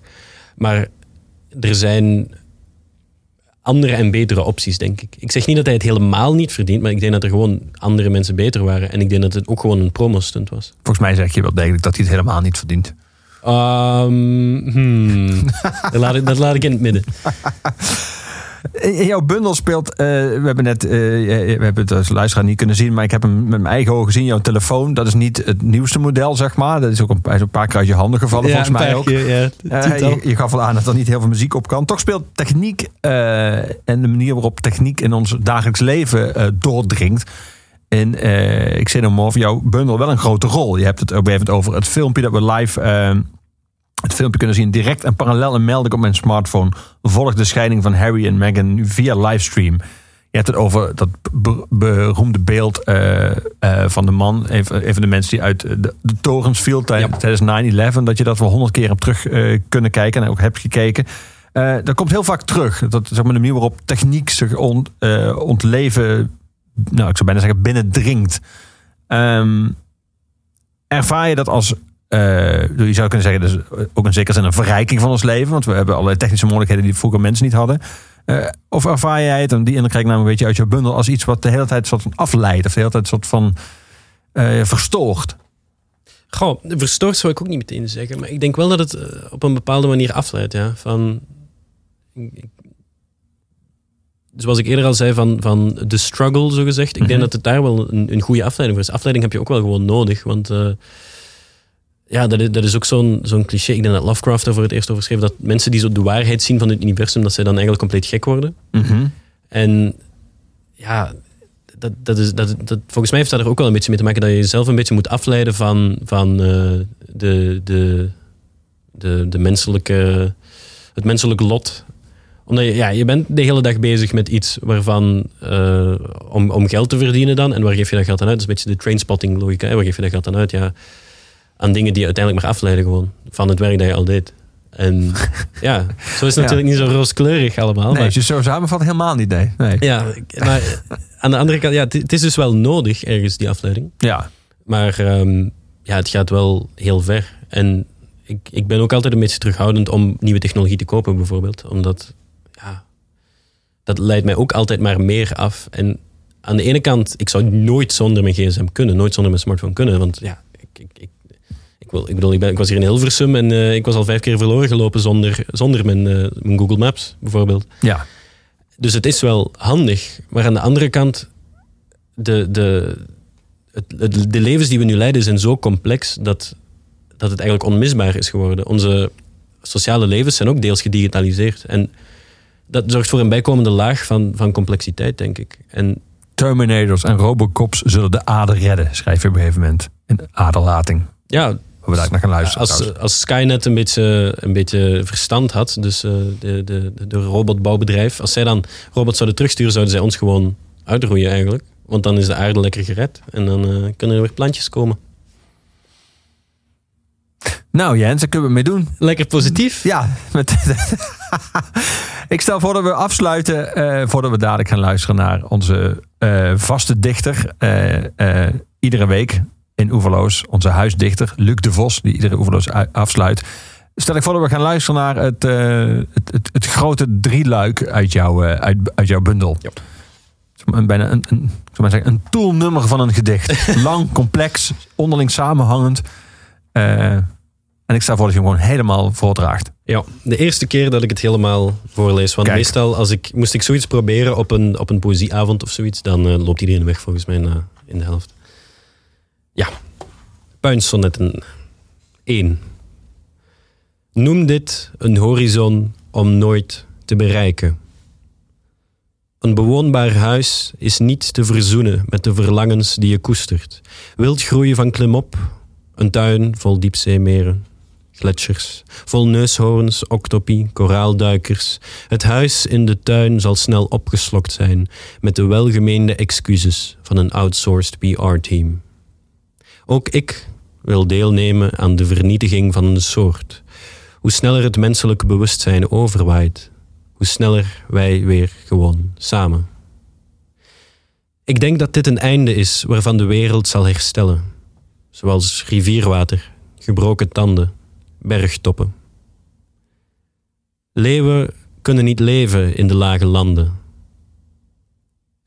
Maar er zijn andere en betere opties, denk ik. Ik zeg niet dat hij het helemaal niet verdient, maar ik denk dat er gewoon andere mensen beter waren. En ik denk dat het ook gewoon een promo-stunt was. Volgens mij zeg je wel degelijk dat hij het helemaal niet verdient. Ehm, hmm. dat, laat ik, dat laat ik in het midden. In jouw bundel speelt, eh, we hebben net, eh, we hebben het als luisteraar niet kunnen zien, maar ik heb hem met mijn eigen ogen gezien. Jouw telefoon, dat is niet het nieuwste model, zeg maar. Dat is ook een, is een paar keer uit je handen gevallen, volgens mij ook. Eh, je, je gaf al aan dat er niet heel veel muziek op kan. Toch speelt techniek eh, en de manier waarop techniek in ons dagelijks leven eh, doordringt. In eh Xenomorph, jouw bundel, wel een grote rol. Je hebt het ook even over het filmpje dat we live. Het filmpje kunnen zien direct en parallel een melding op mijn smartphone. Volgt de scheiding van Harry en Meghan via livestream. Je hebt het over dat be- beroemde beeld eh, eh, van de man. Even, even de mensen die uit de, de torens viel Ja. tijdens 9-11. Dat je dat wel honderd keer hebt terug eh, kunnen kijken en ook hebt gekeken. Dat komt heel vaak terug. Dat zeg maar, de manier waarop techniek zich ont, ontleven, nou, ik zou bijna zeggen, binnendringt. Ehm, ervaar je dat als, eh, je zou kunnen zeggen, dus ook in zekere zin een verrijking van ons leven, want we hebben allerlei technische mogelijkheden die vroeger mensen niet hadden. Eh, of ervaar jij het, en die indruk krijg ik namelijk een beetje uit je bundel, als iets wat de hele tijd soort van afleidt, of de hele tijd soort van eh, verstoort? Goh, verstoord zou ik ook niet meteen zeggen. Maar ik denk wel dat het op een bepaalde manier afleidt. Ja. Van, ik- zoals ik eerder al zei, van, van de struggle, zo gezegd. Ik Mhm. denk dat het daar wel een, een goede afleiding voor is. Afleiding heb je ook wel gewoon nodig. Want ja, dat is, dat is ook zo'n zo'n cliché. Ik denk dat Lovecraft daar voor het eerst over schreef. Dat mensen die zo de waarheid zien van het universum, dat zij dan eigenlijk compleet gek worden. En ja, dat, dat is, dat, dat, volgens mij heeft dat er ook wel een beetje mee te maken dat je jezelf een beetje moet afleiden van, van eh, de, de, de, de menselijke, het menselijke lot. Omdat je, ja, je bent de hele dag bezig met iets waarvan, eh, om, om geld te verdienen dan. En waar geef je dat geld aan uit? Dat is een beetje de trainspotting logica. Hè? Waar geef je dat geld aan uit? Ja, aan dingen die je uiteindelijk maar afleiden gewoon. Van het werk dat je al deed. En ja, zo is het Ja. natuurlijk niet zo rooskleurig allemaal. Nee, maar- je zo samenvat, helemaal niet, nee. nee. ja, maar aan de andere kant, ja, het, is dus wel nodig ergens, die afleiding. Ja. Maar ehm, ja, het gaat wel heel ver. En ik, ik ben ook altijd een beetje terughoudend om nieuwe technologie te kopen, bijvoorbeeld. Omdat, ja, dat leidt mij ook altijd maar meer af. En aan de ene kant, ik zou nooit zonder mijn gsm kunnen, nooit zonder mijn smartphone kunnen. Want ja, ik, ik, ik, ik, wil, ik bedoel, ik, ben, ik was hier in Hilversum en eh, ik was al vijf keer verloren gelopen zonder, zonder mijn, eh, mijn Google Maps, bijvoorbeeld. Ja. Dus het is wel handig. Maar aan de andere kant, de, de, het, het- de levens die we nu leiden zijn zo complex dat, dat het eigenlijk onmisbaar is geworden. Onze sociale levens zijn ook deels gedigitaliseerd. En dat zorgt voor een bijkomende laag van, van complexiteit, denk ik. En Terminators en Robocops zullen de aarde redden, schrijf je op een gegeven moment. In aderlating. ja, we daar naar gaan luisteren. als, als Skynet een beetje, een beetje verstand had, dus eh, de, de, de, de robotbouwbedrijf, als zij dan robots zouden terugsturen, zouden zij ons gewoon uitroeien eigenlijk. Want dan is de aarde lekker gered en dan eh, kunnen er weer plantjes komen. Nou Jens, daar kunnen we mee doen. Lekker positief. Ja, met, ik stel voor dat we afsluiten eh, voordat we dadelijk gaan luisteren naar onze vaste dichter. iedere week in Oeverloos, onze huisdichter Luc de Vos, die iedere Oeverloos afsluit. Stel ik voor dat we gaan luisteren naar het, eh, het, het, het grote drieluik uit, jouw eh, uit, uit jouw bundel. Ja. Een, bijna een, een, maar zeggen, een toolnummer van een gedicht. Lang, complex, onderling samenhangend. Eh, en ik stel voor dat je hem gewoon helemaal voordraagt. Ja, de eerste keer dat ik het helemaal voorlees. Want Kijk. meestal, als ik, moest ik zoiets proberen op een, op een poëzieavond of zoiets, dan loopt iedereen weg volgens mij in de helft. Ja, puinsonnetten 1. Noem dit een horizon om nooit te bereiken. Een bewoonbaar huis is niet te verzoenen met de verlangens die je koestert. Wild groeien van klimop, een tuin vol diepzeemeren gletsjers, vol neushoorns, octopi, koraalduikers. Het huis in de tuin zal snel opgeslokt zijn met de welgemeende excuses van een outsourced PR-team. Ook ik wil deelnemen aan de vernietiging van een soort. Hoe sneller het menselijke bewustzijn overwaait, hoe sneller wij weer gewoon samen. Ik denk dat dit een einde is waarvan de wereld zal herstellen, zoals rivierwater, gebroken tanden, bergtoppen. Leeuwen kunnen niet leven in de lage landen.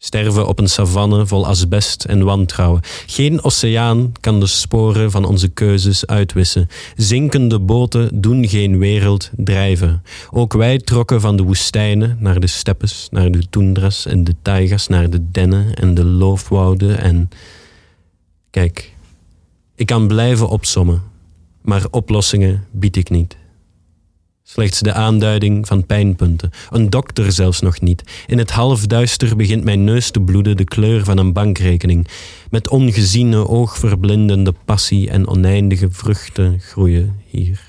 Sterven op een savanne vol asbest en wantrouwen. Geen oceaan kan de sporen van onze keuzes uitwissen. Zinkende boten doen geen wereld drijven. Ook wij trokken van de woestijnen naar de steppes, naar de toendras en de taigas, naar de dennen en de loofwouden en... Kijk, ik kan blijven opsommen maar oplossingen bied ik niet. Slechts de aanduiding van pijnpunten. Een dokter zelfs nog niet. In het halfduister begint mijn neus te bloeden de kleur van een bankrekening. Met ongeziene, oogverblindende passie en oneindige vruchten groeien hier.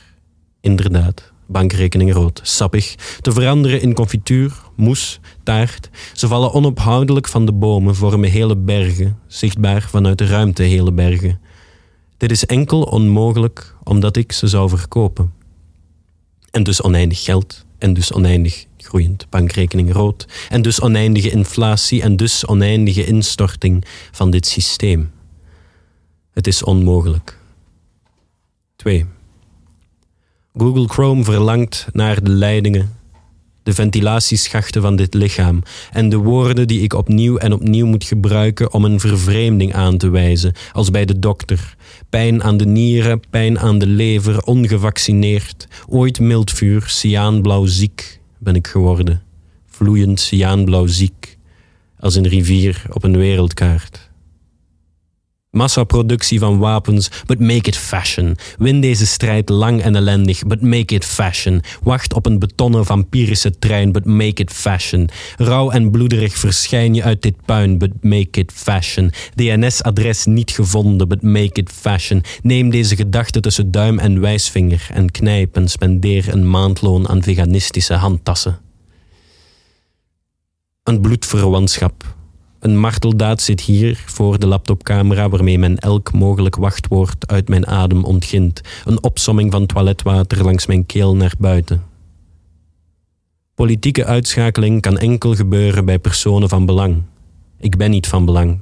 Inderdaad, bankrekening rood, sappig, te veranderen in confituur, moes, taart. Ze vallen onophoudelijk van de bomen, vormen hele bergen, zichtbaar vanuit de ruimte hele bergen. Dit is enkel onmogelijk omdat ik ze zou verkopen. En dus oneindig geld En dus oneindig groeiend bankrekening rood. En dus oneindige inflatie en dus oneindige instorting van dit systeem. Het is onmogelijk. 2. Google Chrome verlangt naar de leidingen, de ventilatieschachten van dit lichaam en de woorden die ik opnieuw en opnieuw moet gebruiken om een vervreemding aan te wijzen, als bij de dokter. Pijn aan de nieren, pijn aan de lever, ongevaccineerd, ooit mildvuur, cyaanblauw ziek ben ik geworden. Vloeiend cyaanblauw ziek, als een rivier op een wereldkaart. Massaproductie van wapens, but make it fashion. Win deze strijd lang en ellendig, but make it fashion. Wacht op een betonnen vampirische trein, but make it fashion. Rauw en bloederig verschijn je uit dit puin, but make it fashion. DNS-adres niet gevonden, but make it fashion. Neem deze gedachte tussen duim en wijsvinger en knijp en spendeer een maandloon aan veganistische handtassen. Een bloedverwantschap, een marteldaad zit hier voor de laptopcamera waarmee men elk mogelijk wachtwoord uit mijn adem ontgint. Een opsomming van toiletwater langs mijn keel naar buiten. Politieke uitschakeling kan enkel gebeuren bij personen van belang. Ik ben niet van belang.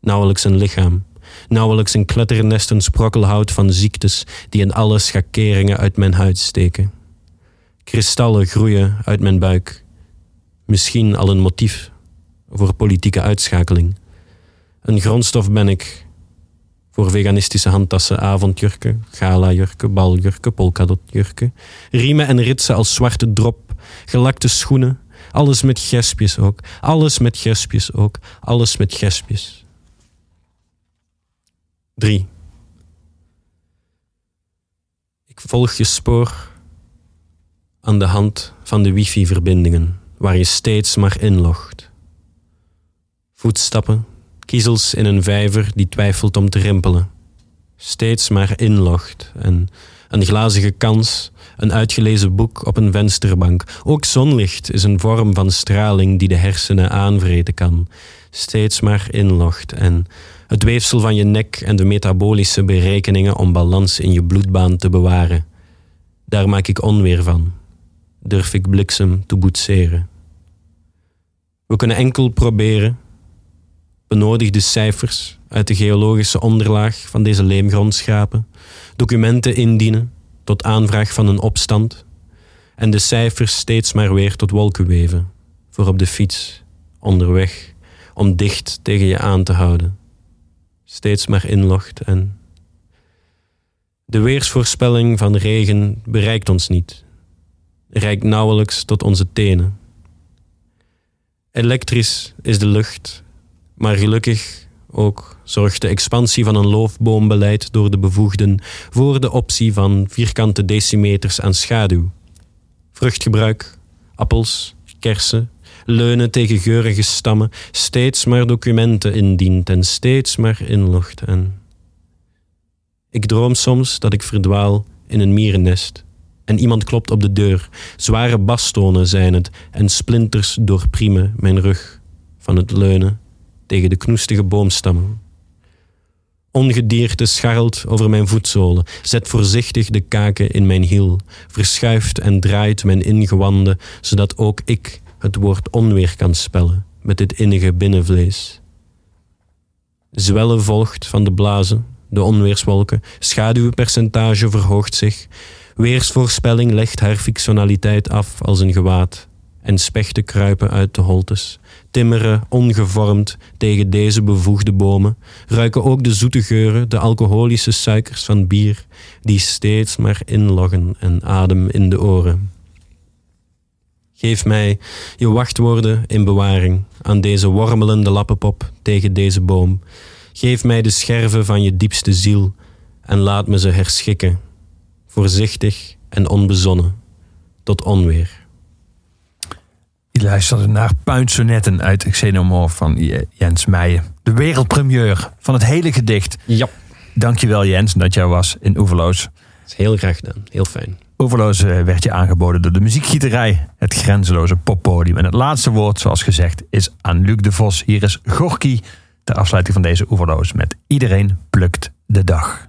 Nauwelijks een lichaam. Nauwelijks een kletternest sprokkelhout van ziektes die in alle schakeringen uit mijn huid steken. Kristallen groeien uit mijn buik. Misschien al een motief voor politieke uitschakeling. Een grondstof ben ik voor veganistische handtassen, avondjurken, galajurken, baljurken, polkadotjurken, riemen en ritsen als zwarte drop, gelakte schoenen, alles met gespjes ook, alles met gespjes ook, alles met gespjes. 3. Ik volg je spoor aan de hand van de wifi-verbindingen, waar je steeds maar inlogt. Voetstappen, kiezels in een vijver die twijfelt om te rimpelen. Steeds maar inlogt en een glazige kans, een uitgelezen boek op een vensterbank. Ook zonlicht is een vorm van straling die de hersenen aanvreten kan. Steeds maar inlogt en het weefsel van je nek en de metabolische berekeningen om balans in je bloedbaan te bewaren. Daar maak ik onweer van. Durf ik bliksem te boetseren. We kunnen enkel proberen benodigde cijfers uit de geologische onderlaag van deze leemgrond schrapen, documenten indienen tot aanvraag van een opstand en de cijfers steeds maar weer tot wolken weven, voor op de fiets, onderweg, om dicht tegen je aan te houden. Steeds maar inlogt en. De weersvoorspelling van regen bereikt ons niet, reikt nauwelijks tot onze tenen. Elektrisch is de lucht maar gelukkig ook zorgt de expansie van een loofboombeleid door de bevoegden voor de optie van vierkante decimeters aan schaduw. Vruchtgebruik, appels, kersen, leunen tegen geurige stammen, steeds maar documenten indient en steeds maar inlogt en... Ik droom soms dat ik verdwaal in een mierennest en iemand klopt op de deur. Zware bastonen zijn het en splinters doorpriemen mijn rug van het leunen tegen de knoestige boomstammen. Ongedierte scharrelt over mijn voetzolen, zet voorzichtig de kaken in mijn hiel, verschuift en draait mijn ingewanden, zodat ook ik het woord onweer kan spellen met dit innige binnenvlees. Zwellen volgt van de blazen, de onweerswolken, schaduwpercentage verhoogt zich, weersvoorspelling legt haar fictionaliteit af als een gewaad en spechten kruipen uit de holtes, timmeren ongevormd tegen deze bevoegde bomen, ruiken ook de zoete geuren, de alcoholische suikers van bier, die steeds maar inloggen en adem in de oren. Geef mij je wachtwoorden in bewaring aan deze wormelende lappenpop tegen deze boom. Geef mij de scherven van je diepste ziel en laat me ze herschikken, voorzichtig en onbezonnen, tot onweer. Je luisterde naar Puinsonetten uit Xenomorph van Jens Meijen. De wereldpremieur van het hele gedicht. Ja. Dankjewel Jens dat jij was in Oeverloos. Dat is heel graag gedaan. Heel fijn. Oeverloos eh, werd je aangeboden door de muziekgieterij. Het grenzeloze poppodium. En het laatste woord, zoals gezegd, is aan Luc de Vos. Hier is Gorky ter afsluiting van deze Oeverloos met Iedereen plukt de dag.